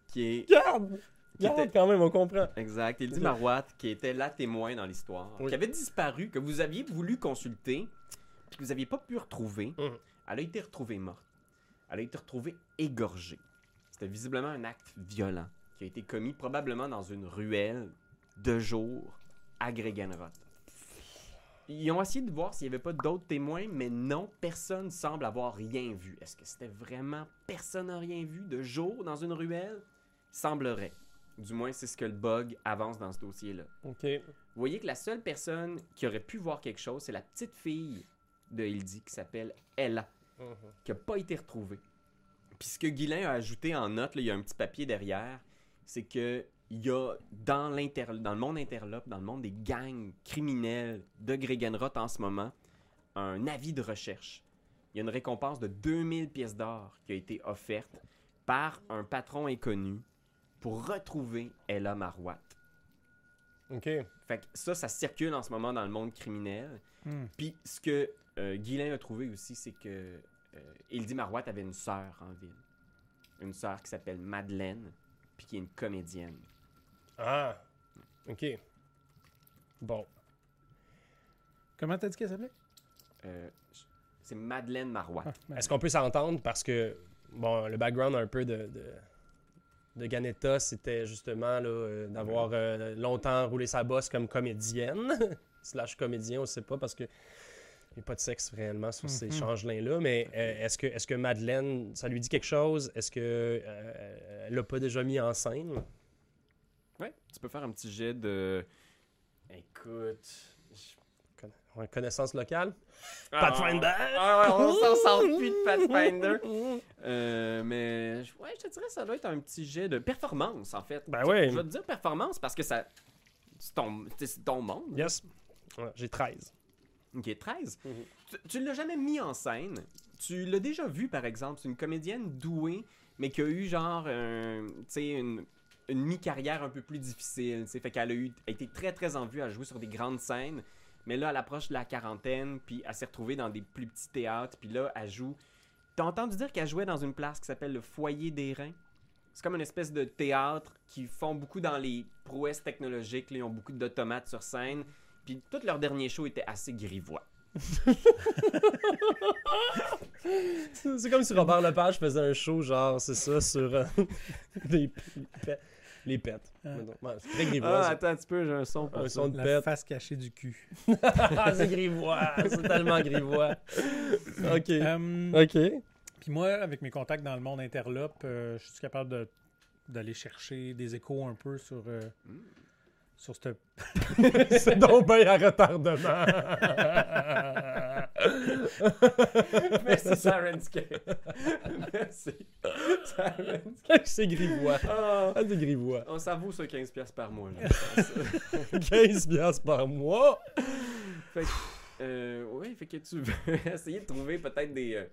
qui est Regarde! Qui était- quand même, on comprend. Exact. Il dit Ok. Marouat, qui était la témoin dans l'histoire, Oui. qui avait disparu, que vous aviez voulu consulter, puis que vous n'aviez pas pu retrouver. Mhm. Elle a été retrouvée morte. Elle a été retrouvée égorgée. C'était visiblement un acte violent qui a été commis probablement dans une ruelle de jour à Gregenroth. Ils ont essayé de voir s'il n'y avait pas d'autres témoins, mais non, personne semble avoir rien vu. Est-ce que c'était vraiment personne n'a rien vu de jour dans une ruelle? Semblerait. Du moins, c'est ce que le bug avance dans ce dossier-là. Ok. Vous voyez que la seule personne qui aurait pu voir quelque chose, c'est la petite fille de Hildy qui s'appelle Ella, qui n'a pas été retrouvée. Puis ce que Guilain a ajouté en note, là, il y a un petit papier derrière, c'est que il y a dans, le monde interlope, dans le monde des gangs criminels de Gregenroth en ce moment, un avis de recherche. Il y a une récompense de 2000 pièces d'or qui a été offerte par un patron inconnu pour retrouver Ella Marouat. Ok. Fait que ça, ça circule en ce moment dans le monde criminel. Hmm. Puis ce que euh, Guilain a trouvé aussi, c'est que euh, Hildy Marouat avait une sœur en ville. Une sœur qui s'appelle Madeleine, puis qui est une comédienne. Ah. Ok. Bon. Comment t'as dit qu'elle s'appelait? Euh, c'est Madeleine Marouat. Ah, Est-ce qu'on peut s'entendre? Parce que, bon, le background un peu de, de, de Ganetta, c'était justement là, euh, d'avoir euh, longtemps roulé sa bosse comme comédienne, slash comédien, on sait pas, parce que il n'y a pas de sexe réellement sur ces Mhm. changelins-là, mais euh, est-ce que, est que Madeleine, ça lui dit quelque chose? Est-ce que euh, elle l'a pas déjà mis en scène? Ouais, tu peux faire un petit jet de. Écoute. je- Conna- ouais, connaissance locale? Ah, Pathfinder! Ah on s'en sort plus de Pathfinder. Euh, mais je- ouais, je te dirais ça doit être un petit jet de performance en fait. Ben ouais. Je vais te dire performance parce que ça c'est ton, c'est ton monde. Yes. Ouais, J'ai 13. Ok, 13. Mhm. Tu, tu l'as jamais mis en scène. Tu l'as déjà vu par exemple, c'est une comédienne douée mais qui a eu genre un- tu sais une une mi-carrière un peu plus difficile, sais, fait qu'elle a eu a été très très en vue à jouer sur des grandes scènes, mais là elle approche de la quarantaine, puis elle s'est retrouvée dans des plus petits théâtres, puis là elle joue T'as entendu dire qu'elle jouait dans une place qui s'appelle le Foyer des Reins? C'est comme une espèce de théâtre qui font beaucoup dans les prouesses technologiques. là, ils ont beaucoup d'automates sur scène. Puis tout leur dernier show était assez grivois. C'est c'est comme si Robert Lepage faisait un show, genre, c'est ça, sur euh, les, les pets. Ah. Ouais, c'est très grivois. Ah, attends un petit peu, j'ai un son pour Un ça. son de La pète. face cachée du cul. Ah, c'est grivois. C'est tellement grivois. Ok. Euh, Ok. Puis moi, avec mes contacts dans le monde interlope, euh, je suis capable de- d'aller chercher des échos un peu sur, euh, Mm. Sur cette. c'est donc bien à retardement. Merci, Sarenscape. Merci. Sarenscape. c'est grivois. Ah, Ah, c'est grivois. on s'en vaut sur 15$ piastres par mois. Là. 15 piastres par mois? fait que, euh, oui, fait que tu veux essayer de trouver peut-être des, euh,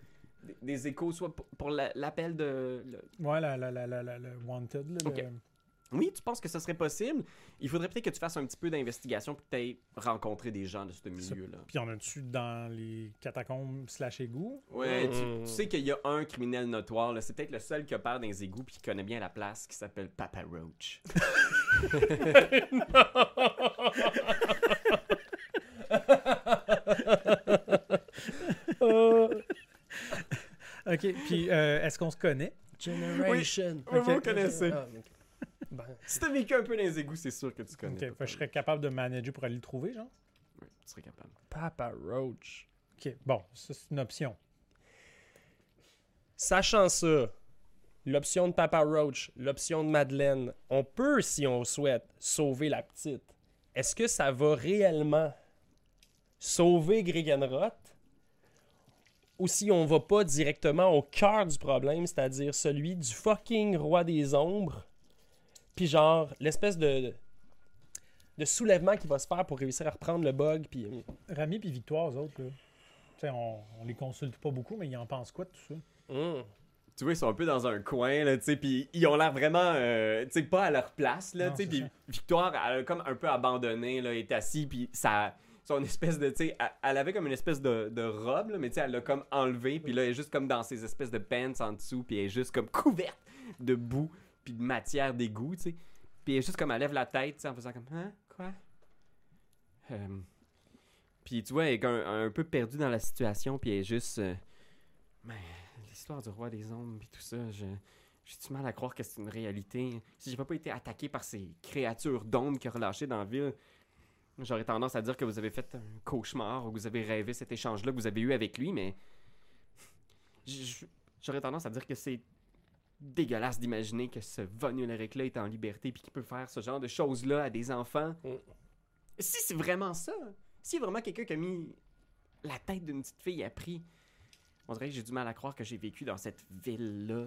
des, des échos, soit pour, pour la- l'appel de. le- Ouais, la, la, la, la, la- le Wanted. là, le- Oui, tu penses que ce serait possible? Il faudrait peut-être que tu fasses un petit peu d'investigation puis que tu aies rencontré des gens de ce milieu-là. Puis on a dessus dans les catacombes slash égouts? Ouais, tu, tu sais qu'il y a un criminel notoire, là. c'est peut-être le seul qui opère dans les égouts puis qui connaît bien la place, qui s'appelle Papa Roach. Ok, puis euh, est-ce qu'on se connaît? Generation. Oui, vous connaissez. Ah, ok. Si t'as vécu un peu dans les égouts, c'est sûr que tu connais. Ok, fait je serais capable de manager pour aller le trouver, genre Roach. Oui, tu serais capable. Papa Roach. Ok, bon, ça c'est une option. Sachant ça, l'option de Papa Roach, l'option de Madeleine, on peut, si on souhaite, sauver la petite. Est-ce que ça va réellement sauver Gregenroth? Ou si on va pas directement au cœur du problème, c'est-à-dire celui du fucking roi des ombres, puis genre l'espèce de, de soulèvement qui va se faire pour réussir à reprendre le bug, puis Rami puis Victoire, eux autres, là. On, on les consulte pas beaucoup, mais ils en pensent quoi de tout ça? Hum. Tu vois, ils sont un peu dans un coin, là, tu sais, puis ils ont l'air vraiment, euh, tu sais, pas à leur place, là, tu sais, puis. Victoire, elle a comme un peu abandonné, là, est assise, puis ça, son espèce de, tu sais, elle, avait comme une espèce de, de robe, là, mais tu sais, elle l'a comme enlevé, puis là, elle est juste comme dans ces espèces de pants en dessous, puis elle est juste comme couverte de boue, puis de matière d'égout, tu sais, puis juste comme, elle lève la tête, en faisant comme, hein, quoi? Euh, Puis tu vois, elle est un, un peu perdue dans la situation, puis elle est juste... euh, l'histoire du roi des ombres, puis tout ça, je... J'ai du mal à croire que c'est une réalité. Si j'ai pas été attaqué par ces créatures d'ombre qui relâché dans la ville, j'aurais tendance à dire que vous avez fait un cauchemar ou que vous avez rêvé cet échange-là que vous avez eu avec lui, mais j'aurais tendance à dire que c'est dégueulasse d'imaginer que ce Von Ulrich-là est en liberté puis qu'il peut faire ce genre de choses-là à des enfants. Mm. Si c'est vraiment ça, si vraiment quelqu'un qui a mis la tête d'une petite fille à prix, on dirait que j'ai du mal à croire que j'ai vécu dans cette ville-là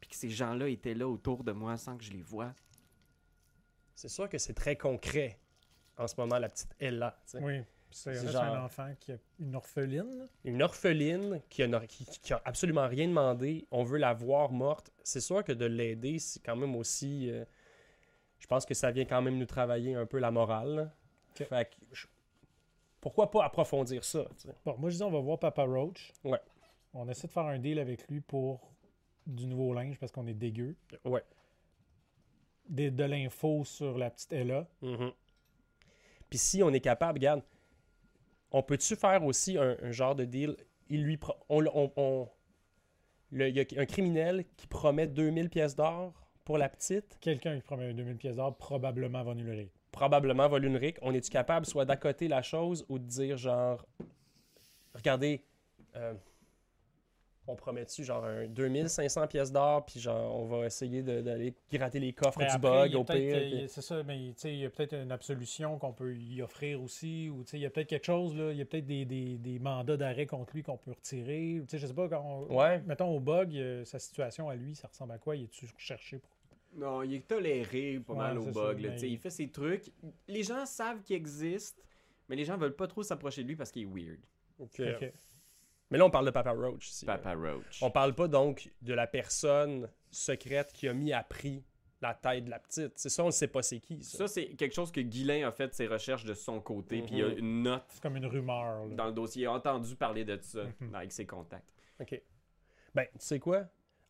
puis que ces gens-là étaient là autour de moi sans que je les vois. C'est sûr que c'est très concret en ce moment, la petite Ella. tu sais. Oui. C'est reste genre- un enfant qui a une orpheline. Une orpheline qui a, qui, qui a absolument rien demandé, on veut la voir morte. C'est sûr que de l'aider, c'est quand même aussi. euh, je pense que ça vient quand même nous travailler un peu la morale. Fait que je- pourquoi pas approfondir ça? Bon, moi je dis on va voir Papa Roach. Ouais. On essaie de faire un deal avec lui pour du nouveau linge parce qu'on est dégueu. Ouais. Des- de l'info sur la petite Ella. Mhm. Puis si on est capable, regarde, on peut-tu faire aussi un, un genre de deal? Il lui on, on- on- le- il y a un criminel qui promet 2000 pièces d'or pour la petite, Quelqu'un qui promet 2000 pièces d'or, probablement Von Ulrich. probablement volunrique. On est-tu capable soit d'accoter la chose ou de dire genre, regardez, euh, on promet-tu genre un 2500 pièces d'or, puis genre on va essayer de- d'aller gratter les coffres Mais du après, bug au pire. puis- C'est ça, mais tu sais, il y a peut-être une absolution qu'on peut y offrir aussi, ou tu sais, il y a peut-être quelque chose, là, il y a peut-être des, des- des mandats d'arrêt contre lui qu'on peut retirer. Tu sais, je sais pas, quand on- Ouais. mettons au bug, euh, sa situation à lui, ça ressemble à quoi? Il est-tu recherché pour... Non, il est toléré pas Ouais, mal au bug. ça, là, mais tu sais, il- Il fait ses trucs. Les gens savent qu'il existe, mais les gens veulent pas trop s'approcher de lui parce qu'il est weird. Ok. Ok. Mais là, on parle de Papa Roach ici. Papa Roach. On parle pas donc de la personne secrète qui a mis à prix la tête de la petite. C'est ça, on ne sait pas c'est qui. Ça. Ça, c'est quelque chose que Guilain a fait ses recherches de son côté, puis il y a Mhm. une note C'est comme une rumeur. là. dans le dossier. Il a entendu parler de ça Mhm. avec ses contacts. OK. Ben, tu sais quoi?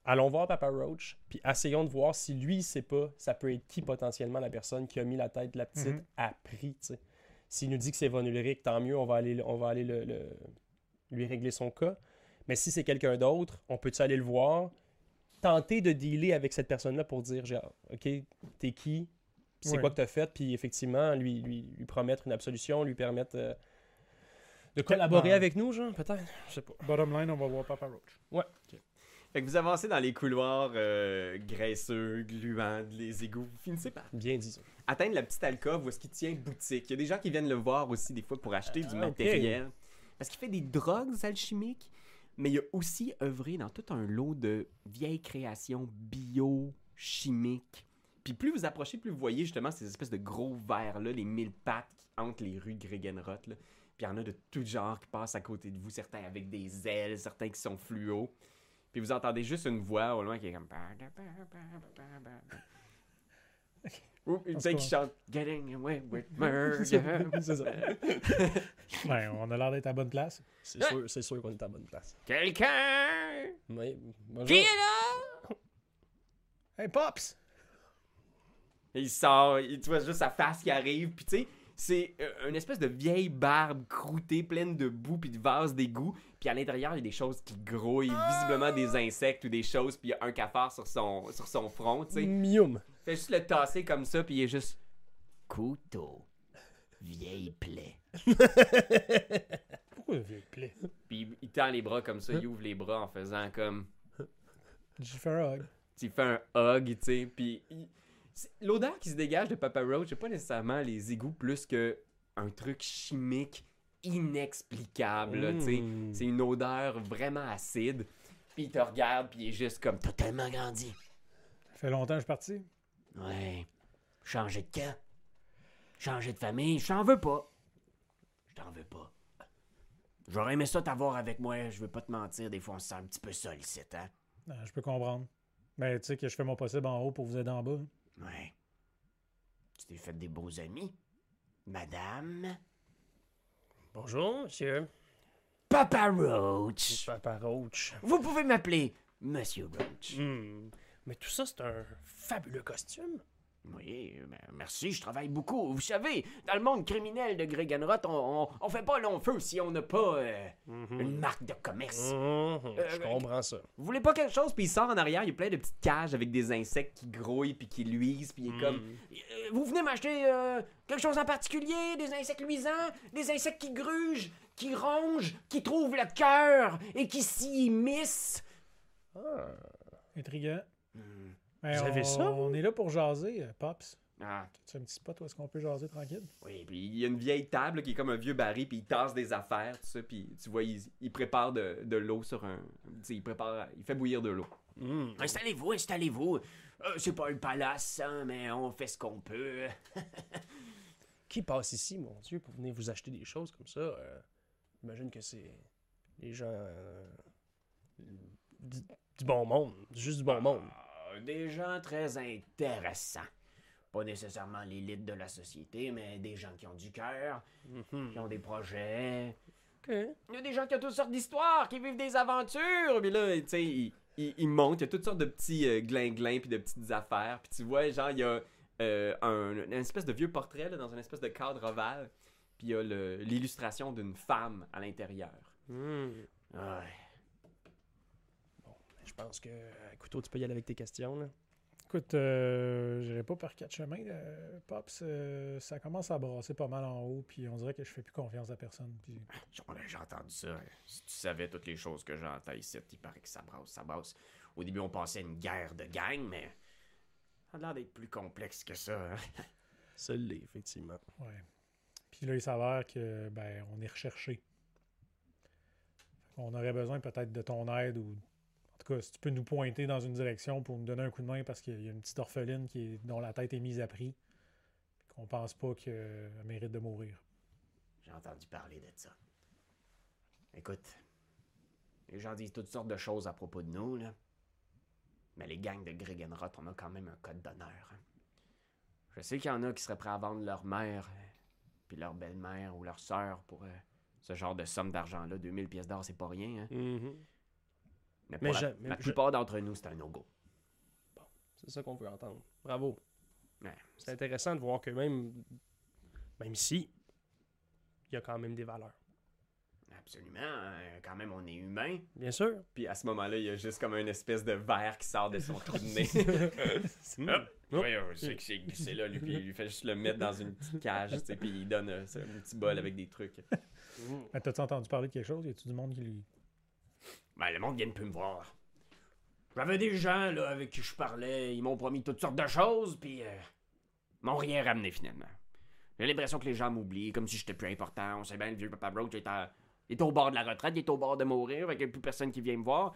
Allons voir Papa Roach, puis essayons de voir si lui, il sait pas, ça peut être qui potentiellement la personne qui a mis la tête de la petite Mhm. à prix, tu sais. S'il nous dit que c'est Von Ulrich, tant mieux, on va aller, on va aller le- le- lui régler son cas. Mais si c'est quelqu'un d'autre, on peut-tu aller le voir, tenter de dealer avec cette personne-là pour dire, genre, OK, t'es qui? C'est Ouais. quoi que t'as fait? Puis effectivement, lui, lui, lui promettre une absolution, lui permettre euh, de collaborer Ouais. avec nous, genre, peut-être? Je sais pas. Bottom line, on va voir Papa Roach. Fait que vous avancez dans les couloirs euh, graisseux, gluants, les égouts. Vous finissez par Bien dit ça. atteindre la petite alcôve où est-ce qu'il tient boutique. Il y a des gens qui viennent le voir aussi des fois pour acheter du Ah, matériel. Parce qu'il fait des drogues alchimiques, mais il a aussi œuvré dans tout un lot de vieilles créations bio-chimiques. Puis plus vous approchez, plus vous voyez justement ces espèces de gros vers-là, les mille pattes qui hantent les rues Gregenroth. Puis il y en a de tout genre qui passent à côté de vous, certains avec des ailes, certains qui sont fluo. Puis vous entendez juste une voix au loin qui est comme... Ou une Parce qui chante Getting away with murder. C'est ça. Ben, on a l'air d'être à bonne place. C'est sûr, sûr qu'on est à bonne place. Quelqu'un Oui, bonjour. qui est là? Hey, Pops! Et il sort, il- tu vois juste sa face qui arrive, puis tu sais, c'est euh, une espèce de vieille barbe croûtée, pleine de boue puis de vases d'égout, puis à l'intérieur, il y a des choses qui grouillent, visiblement des insectes ou des choses, puis il y a un cafard sur son, sur son front, tu sais. Mium. Fait juste le tasser comme ça, puis il est juste... Couteau. Vieille plaie. Pourquoi le vieille plaie? Puis il- il tend les bras comme ça, il ouvre les bras en faisant comme... J'ai fait un hug. tu fais un hug, tu sais, puis il- l'odeur qui se dégage de Papa Roach, c'est pas nécessairement les égouts plus que un truc chimique inexplicable, là, tu sais. Mm. C'est une odeur vraiment acide. Puis il te regarde, puis il est juste comme T'as tellement grandi. Ça fait longtemps que je suis parti. Ouais. Changer de camp. Changer de famille. Je t'en veux pas. Je t'en veux pas. J'aurais aimé ça t'avoir avec moi. Je veux pas te mentir. Des fois, on se sent un petit peu seul ici, hein. Ah, je peux comprendre. Mais tu sais que je fais mon possible en haut pour vous aider en bas. Ouais. Tu t'es fait des beaux amis. Madame. Bonjour, monsieur. Papa Roach. Papa Roach. Vous pouvez m'appeler Monsieur Roach. Hmm. Mais tout ça, c'est un fabuleux costume. Oui, ben, merci, je travaille beaucoup. Vous savez, dans le monde criminel de Gregenroth, on, on, on fait pas long feu si on n'a pas euh, une marque de commerce. Mhm, Je comprends ça. Vous voulez pas quelque chose? Puis il sort en arrière, il y a plein de petites cages avec des insectes qui grouillent puis qui luisent, puis il est comme... Euh, Vous venez m'acheter euh, quelque chose en particulier? Des insectes luisants? Des insectes qui grugent? Qui rongent? Qui trouvent le cœur? Et qui s'y immiscent? Intriguant. Mais Vous avez on, ça, vous? On est là pour jaser, euh, Pops. Ah, Tu un petit spot où est-ce qu'on peut jaser tranquille? oui, puis il y a une vieille table qui est comme un vieux baril, puis il tasse des affaires, tout ça, puis tu vois, il, il prépare de, de l'eau sur un... Tu sais, il prépare... Il fait bouillir de l'eau. Hmm. Installez-vous, installez-vous. Euh, c'est pas le palace, hein, mais on fait ce qu'on peut. Qui passe ici, mon Dieu, pour venir vous acheter des choses comme ça? Euh, J'imagine que c'est les gens euh, du, du bon monde, juste du bon monde. Des gens très intéressants. Pas nécessairement l'élite de la société, mais des gens qui ont du cœur, qui ont des projets. Ok. Il y a des gens qui ont toutes sortes d'histoires, qui vivent des aventures, puis là, tu sais, il, il, il y a toutes sortes de petits euh, glin-glins puis de petites affaires, puis tu vois, genre, il y a euh, un, une espèce de vieux portrait là, dans une espèce de cadre ovale, puis il y a l'illustration d'une femme à l'intérieur. Hmm. Ouais. Je pense que, euh, couteau, tu peux y aller avec tes questions. Là. Écoute, euh, j'irai pas par quatre chemins. euh, Pops, euh, ça commence à brasser pas mal en haut, puis on dirait que je fais plus confiance à personne. Puis... J'ai entendu ça. Si tu savais toutes les choses que j'entends ici, il paraît que ça brasse, ça brasse. Au début, on pensait à une guerre de gang, mais ça a l'air d'être plus complexe que ça. hein. Ça l'est, effectivement. Ouais. Puis là, il s'avère que ben, on est recherché. On aurait besoin peut-être de ton aide ou tout cas, si tu peux nous pointer dans une direction pour nous donner un coup de main parce qu'il y a une petite orpheline qui est, dont la tête est mise à prix. Qu'on pense pas qu'elle mérite de mourir. J'ai entendu parler de ça. Écoute, les gens disent toutes sortes de choses à propos de nous, là. Mais les gangs de Gregenroth, on a quand même un code d'honneur. hein. Je sais qu'il y en a qui seraient prêts à vendre leur mère, puis leur belle-mère ou leur sœur pour euh, ce genre de somme d'argent-là. 2000 pièces d'or, c'est pas rien. Hein? Mhm. Mais, Mais pour la, je- mais la je- plupart d'entre nous, c'est un no-go. C'est ça qu'on veut entendre. Bravo. Ouais. C'est intéressant de voir que même, même ici, il y a quand même des valeurs. Absolument. hein, Quand même, on est humain. Bien sûr. Puis à ce moment-là, il y a juste comme une espèce de verre qui sort de son trou de nez. Hop! Ouais, c'est que c'est glissé là, lui, puis il lui fait juste le mettre dans une petite cage, tu sais, puis il donne euh, un petit bol avec des trucs. Mais T'as-tu entendu parler de quelque chose? Y a-tu du monde qui lui. Ben, le monde vient plus me voir. J'avais des gens là, avec qui je parlais, ils m'ont promis toutes sortes de choses, puis euh, ils m'ont rien ramené finalement. J'ai l'impression que les gens m'oublient, comme si j'étais plus important. On sait bien, le vieux Papa Roach est, à- il est au bord de la retraite, il est au bord de mourir, fait qu'il n'y a plus personne qui vient me voir.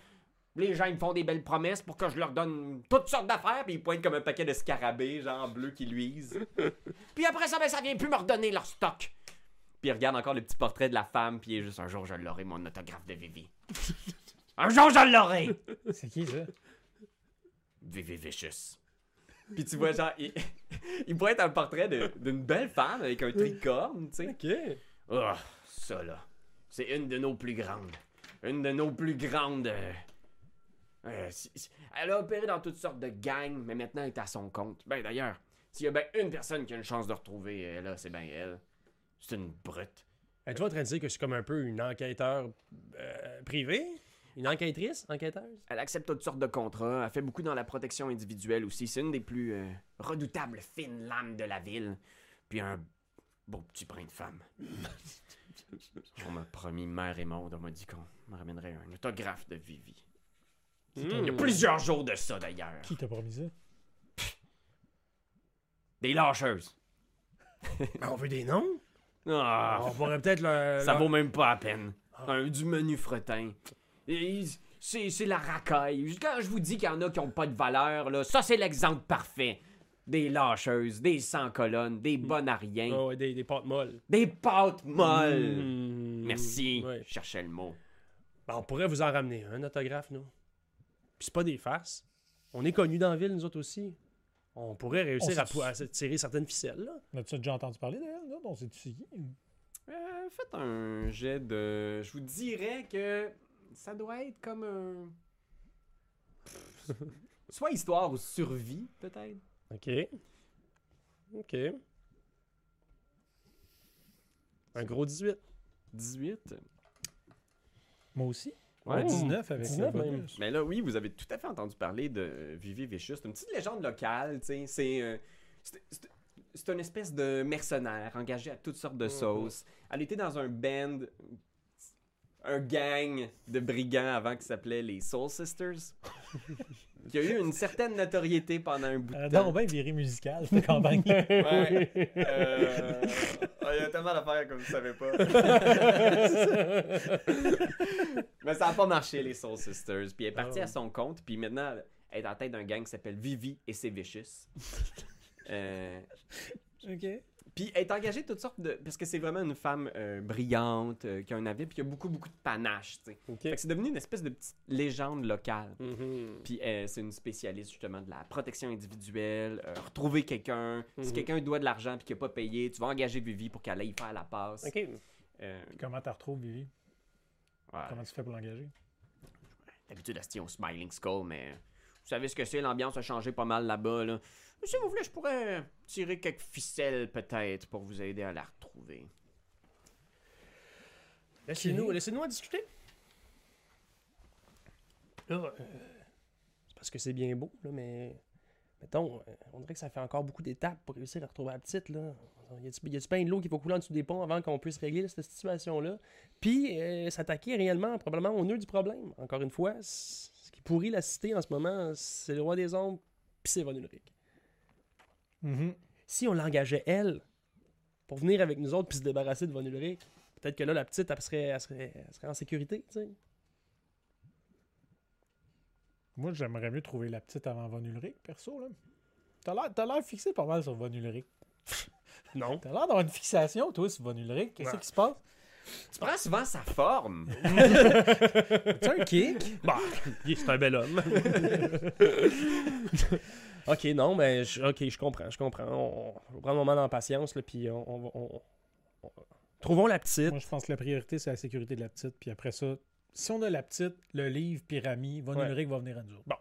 Les gens ils me font des belles promesses pour que je leur donne toutes sortes d'affaires, puis ils pointent comme un paquet de scarabées, genre bleu qui luisent. puis après ça, ben, ça vient plus me redonner leur stock. Puis il regarde encore le petit portrait de la femme, puis il est juste un jour je l'aurai, mon autographe de Vivi. un jour je l'aurai! C'est qui ça? Vivi Vicious. Puis tu vois, genre, il, il pointe un portrait d'une belle femme avec un tricorne, tu sais. Ok. Oh, ça là. C'est une de nos plus grandes. Une de nos plus grandes. euh, euh, si- si- elle a opéré dans toutes sortes de gangs, mais maintenant elle est à son compte. Ben d'ailleurs, s'il y a bien une personne qui a une chance de retrouver, euh, là, c'est bien elle. C'est une brute. Êtes-vous en train de dire que c'est comme un peu une enquêteur euh, privée? Une enquêtrice? Enquêteuse? Elle accepte toutes sortes de contrats. Elle fait beaucoup dans la protection individuelle aussi. C'est une des plus euh, redoutables fines lames de la ville. Puis un beau petit brin de femme. on m'a promis, mère et monde, on m'a dit qu'on me ramènerait un autographe de Vivi. Il y a plusieurs jours de ça d'ailleurs. Qui t'a promis ça? Des lâcheuses. Ben, on veut des noms? Ah, On pourrait peut-être le. ça le- vaut même pas la peine. Un, du menu fretin. Et C'est c'est la racaille. Quand je vous dis qu'il y en a qui ont pas de valeur, là, ça c'est l'exemple parfait. Des lâcheuses, des sans colonnes, des bonnes à rien, ouais, des, des pâtes molles. des pâtes molles. Mmh. Merci. Ouais. Je cherchais le mot. Ben, on pourrait vous en ramener un autographe, nous. Puis c'est pas des farces. On est connus dans la ville, nous autres aussi. On pourrait réussir On à, tirer certaines ficelles. As-tu déjà entendu parler d'elle? là? On c'est qui? Euh, faites un jet de. Je vous dirais que ça doit être comme un. Soit histoire ou survie, peut-être. OK. OK. Un gros 18. 18. Moi aussi. Ouais. 19 avec 19 le même. bonus. Mais là, oui, vous avez tout à fait entendu parler de Vivi Vicious. C'est une petite légende locale, tu sais. C'est. euh, c'est- c'est- c'est une espèce de mercenaire engagé à toutes sortes de sauces. Elle était dans un band, un gang de brigands avant qui s'appelait les Soul Sisters. qui a eu une certaine notoriété pendant un bout de Euh, temps. donc, ben virée musicale, cette campagne. Ouais. Euh, oh, Il y a tellement d'affaires que vous savez pas. Mais ça n'a pas marché, les Soul Sisters. Puis elle est partie Oh. à son compte. Puis maintenant, elle est en tête d'un gang qui s'appelle Vivi et ses Vicious. Euh, OK. Puis elle est engagée de toutes sortes de. Parce que c'est vraiment une femme euh, brillante, euh, qui a un avis, puis qui a beaucoup, beaucoup de panache, tu sais. OK. Fait que c'est devenu une espèce de petite légende locale. Mhm. Puis euh, c'est une spécialiste justement de la protection individuelle, euh, retrouver quelqu'un. Si Mhm. quelqu'un doit de l'argent puis qu'il n'a pas payé, tu vas engager Vivi pour qu'elle aille faire la passe. OK. Euh, Comment tu retrouves, Vivi? ouais. Comment tu fais pour l'engager? D'habitude, elle se tient au Smiling Skull, mais vous savez ce que c'est, l'ambiance a changé pas mal là-bas. Là. Si vous voulez, je pourrais tirer quelques ficelles peut-être pour vous aider à la retrouver. Laissez-nous laissez-nous en discuter. Là, euh, c'est parce que c'est bien beau, là, mais. Mettons, euh, on dirait que ça fait encore beaucoup d'étapes pour réussir à retrouver la petite, là. Y a-tu bien de l'eau qui va couler en dessous des ponts avant qu'on puisse régler cette situation-là? Puis, euh, s'attaquer réellement, probablement, au nœud du problème. Encore une fois, ce qui pourrit la cité en ce moment, c'est le roi des ombres, puis c'est Von Ulrich. Mhm. Si on l'engageait, elle, pour venir avec nous autres puis se débarrasser de Von Ulrich, peut-être que là, la petite, elle serait, elle serait, elle serait en sécurité, tu sais. Moi, j'aimerais mieux trouver la petite avant Von Ulrich, perso. Là. T'as l'air, t'as l'air fixé pas mal sur Von Ulrich. Non. T'as l'air d'avoir une fixation, toi, sur Von Ulrich. Qu'est-ce qui se passe? Tu prends souvent sa forme. Tu un kick? Bah, c'est un bel homme. ok, non, mais je, ok, je comprends, je comprends. On, on va prendre un moment dans patience, là, puis on, on va- on- on- trouvons la petite. Moi, je pense que la priorité, c'est la sécurité de la petite. Puis après ça, si on a la petite, le livre, puis Rami, Von Ouais. Ulrich va venir à nous autres.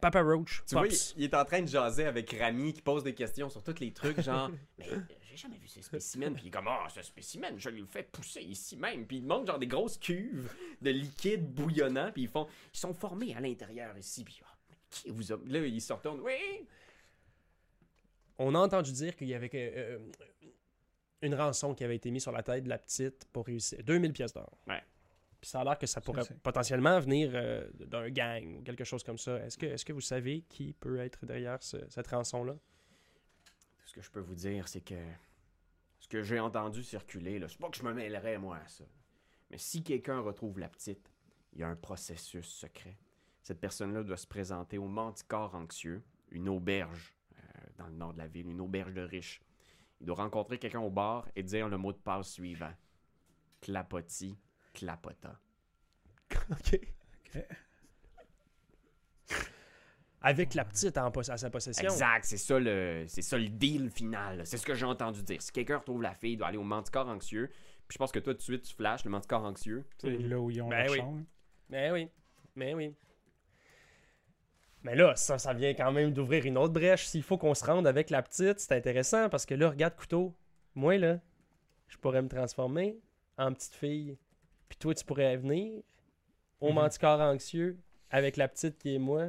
Papa Roach, Tu vois, il, est en train de jaser avec Rami qui pose des questions sur tous les trucs, genre. Mais euh, j'ai jamais vu ce spécimen, puis il est comme, ah, ce spécimen, je lui fais pousser ici même. Puis il montre genre des grosses cuves de liquide bouillonnant, puis ils font. Ils sont formés à l'intérieur ici, puis mais qui vous a... Là, ils se retournent. Oui! On a entendu dire qu'il y avait euh, une rançon qui avait été mise sur la tête de la petite pour réussir. 2000 pièces d'or. Puis ça a l'air que ça pourrait potentiellement venir euh, d'un gang ou quelque chose comme ça. Est-ce que, est que vous savez qui peut être derrière ce- cette rançon-là? Tout ce que je peux vous dire, c'est que ce que j'ai entendu circuler, là, c'est pas que je me mêlerais, moi, à ça. Mais si quelqu'un retrouve la petite, il y a un processus secret. Cette personne-là doit se présenter au Manticore Anxieux, une auberge euh, dans le nord de la ville, une auberge de riches. Il doit rencontrer quelqu'un au bar et dire le mot de passe suivant. Clapotis, clapota. OK. Avec la petite en à sa possession. Exact, c'est ça le c'est ça le deal final. C'est ce que j'ai entendu dire. Si quelqu'un retrouve la fille, il doit aller au Manticore Anxieux. Puis je pense que toi, tout de suite, tu flashes le Manticore Anxieux. C'est là où ils ont Ben oui. chambre. Mais oui. Mais oui. Mais là, ça, ça vient quand même d'ouvrir une autre brèche. S'il faut qu'on se rende avec la petite, c'est intéressant parce que là, regarde, couteau. Moi, là, je pourrais me transformer en petite fille. Puis toi, tu pourrais venir au manticore anxieux avec la petite qui est moi.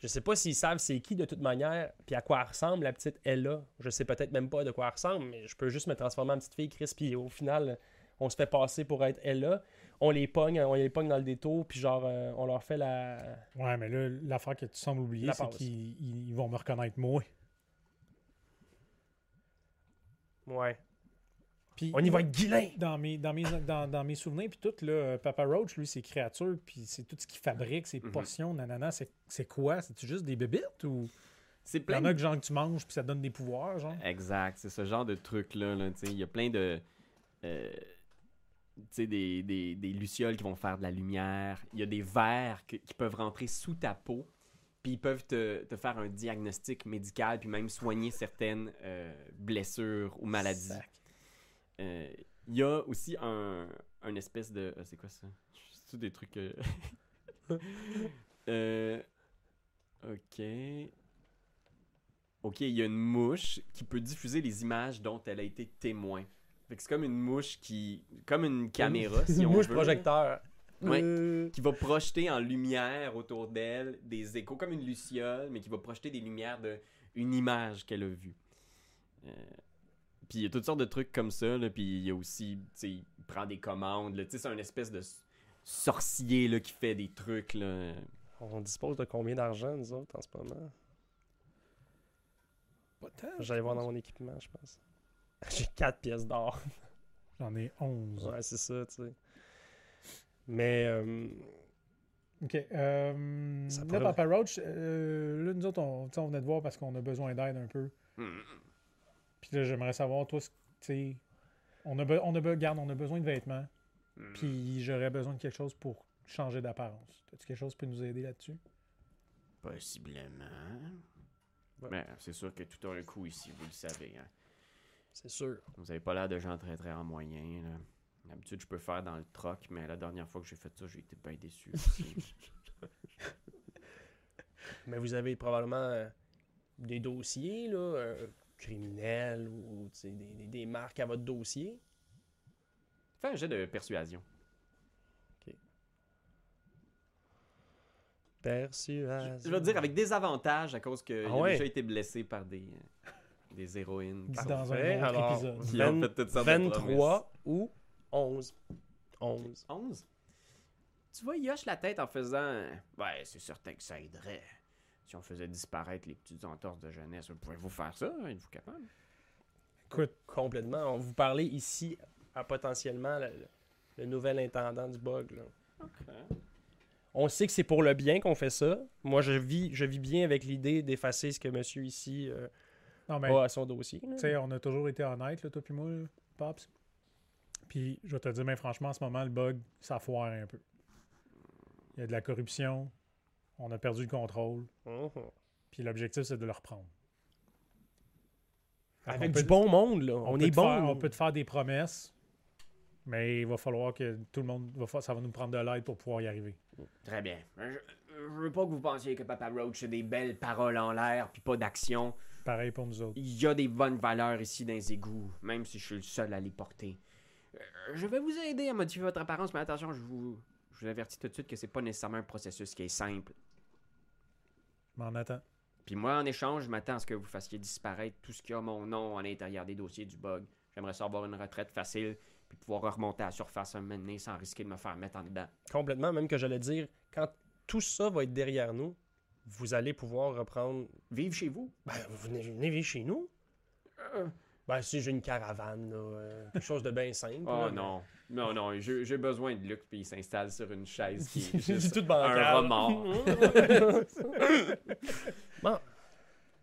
Je sais pas s'ils savent c'est qui de toute manière, puis à quoi elle ressemble la petite Ella. Je sais peut-être même pas de quoi elle ressemble, mais je peux juste me transformer en petite fille Chris, puis au final, on se fait passer pour être Ella. On les pogne, on les pogne dans le détour, puis genre, euh, on leur fait la. Ouais, mais là, l'affaire que tu sembles oublier, c'est qu'ils ils- ils vont me reconnaître moi. Ouais. Puis, On y va être guilain! Dans mes, dans mes, dans, dans mes souvenirs, puis tout, là, Papa Roach, lui, ses créatures, puis c'est tout ce qu'il fabrique, ses Mhm. potions, nanana, c'est c'est quoi? C'est-tu juste des bébites ou... C'est Il y en a que genre que tu manges, puis ça donne des pouvoirs, genre? Exact, c'est ce genre de truc-là. là, tu sais. Il y a plein de. euh, des, des, des lucioles qui vont faire de la lumière. Il y a des vers que- qui peuvent rentrer sous ta peau. Puis ils peuvent te, te faire un diagnostic médical, puis même soigner certaines euh, blessures ou maladies. Euh, Il y a aussi un, un espèce de. euh, C'est quoi ça? C'est des trucs. euh, Ok. Ok, il y a une mouche qui peut diffuser les images dont elle a été témoin. Fait que c'est comme une mouche qui. Comme une caméra, si on Mouche veut. projecteur. Ouais. Euh, Qui va projeter en lumière autour d'elle des échos, comme une luciole, mais qui va projeter des lumières de une image qu'elle a vue. Euh, puis il y a toutes sortes de trucs comme ça, là, puis il y a aussi, tu sais, il prend des commandes, tu sais, c'est un espèce de sorcier, là, qui fait des trucs, là. On dispose de combien d'argent, nous autres, en ce moment? Pas tant, J'allais voir dans mon équipement, je pense. J'ai 4 pièces d'or. J'en ai 11. Ouais, c'est ça, tu sais. Mais, euh, OK. Euh, Ça là, pourrait- Papa Roach, euh, là, nous autres, on, on venait de voir parce qu'on a besoin d'aide un peu. Hmm. Puis là, j'aimerais savoir, toi, ce- tu sais, on a, be- on a, be- garde, on a besoin de vêtements. Hmm. Puis j'aurais besoin de quelque chose pour changer d'apparence. As-tu quelque chose qui peut nous aider là-dessus? Possiblement. Ouais. Mais c'est sûr que tout a un coût ici, vous le savez. Hein. C'est sûr. Vous avez pas l'air de gens très très en moyen. Là. D'habitude, je peux faire dans le troc, mais la dernière fois que j'ai fait ça, j'ai été bien déçu. Mais vous avez probablement euh, des dossiers, là, euh, criminels ou des, des- des marques à votre dossier? Fais un jet de persuasion. Persuasion. Je veux dire avec des avantages à cause qu'il Ah a ouais? déjà été blessé par des, euh, des héroïnes. Qui dans sont- un Parfait, autre alors, épisode. Qui ont vingt- fait toutes sortes de 23 ou 11. 11. 11. Tu vois, il hoche la tête en faisant Ouais, c'est certain que ça aiderait. Si on faisait disparaître les petites entorses de jeunesse, pouvez-vous faire ça? Êtes-vous capable? Écoute, Complètement. On vous parlez ici à potentiellement le, le nouvel intendant du bug. là. On sait que c'est pour le bien qu'on fait ça. Moi, je vis, je vis bien avec l'idée d'effacer ce que monsieur ici euh, non, mais a à son dossier. là. tu sais, on a toujours été honnêtes, là, toi puis moi, là, Pops. Puis je vais te dire, mais franchement, en ce moment, le bug, ça foire un peu. Il y a de la corruption. On a perdu le contrôle. Mhm. Puis l'objectif, c'est de le reprendre. Avec peut- du bon monde, là. On, est bon. faire- on peut te faire des promesses, mais il va falloir que tout le monde. va fa- ça va nous prendre de l'aide pour pouvoir y arriver. Très bien. Je, je veux pas que vous pensiez que Papa Roach c'est des belles paroles en l'air puis pas d'action. Pareil pour nous autres. Il y a des bonnes valeurs ici dans les égouts, même si je suis le seul à les porter. Euh, Je vais vous aider à modifier votre apparence, mais attention, je vous, je vous avertis tout de suite que c'est pas nécessairement un processus qui est simple. Je m'en attends. Puis moi, en échange, je m'attends à ce que vous fassiez disparaître tout ce qui a mon nom à l'intérieur des dossiers du bug. J'aimerais ça avoir une retraite facile, puis puis pouvoir remonter à la surface un moment donné sans risquer de me faire mettre en dedans. Complètement, même que j'allais dire, quand tout ça va être derrière nous, vous allez pouvoir reprendre. Vive chez vous. Ben, vous venez, venez vivre chez nous. Euh. Ben, si j'ai une caravane, là, euh, quelque chose de bien simple. Oh là, non. Non, non, j'ai besoin de Luc, puis il s'installe sur une chaise qui est juste tout un remords. bon,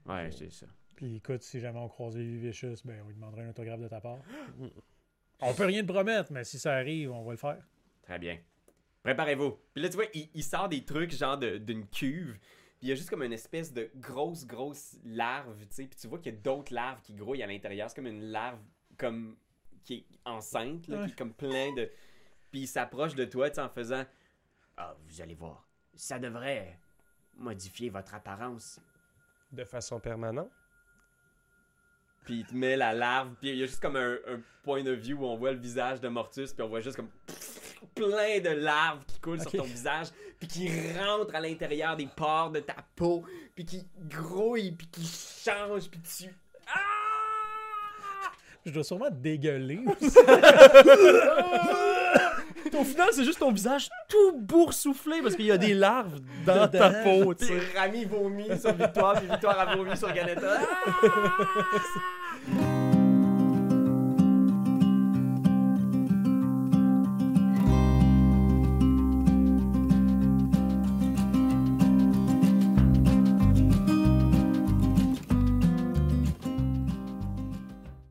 Ouais, c'est ça. Puis écoute, si jamais on croisait Vicious, ben on lui demanderait un autographe de ta part. on peut rien te promettre, mais si ça arrive, on va le faire. Très bien. Préparez-vous. Puis là, tu vois, il, il sort des trucs genre de- d'une cuve. Puis il y a juste comme une espèce de grosse, grosse larve, tu sais. Puis tu vois qu'il y a d'autres larves qui grouillent à l'intérieur. C'est comme une larve comme qui est enceinte, là, Ouais. qui est comme plein de... Puis il s'approche de toi, tu sais, en faisant... Ah, vous allez voir. Ça devrait modifier votre apparence. de façon permanente? Puis il te met la larve, puis il y a juste comme un, un point de vue où on voit le visage de Mortus, puis on voit juste comme plein de larves qui coulent sur ton visage, puis qui rentrent à l'intérieur des pores de ta peau, puis qui grouillent, puis qui changent, puis tu... Ah! Je dois sûrement dégueuler. Au final, c'est juste ton visage tout boursouflé parce qu'il y a des larves dans ta peau, tu Puis. Rami vomit sur Victoire, puis Victoire a vomi sur Ganetta. Ah!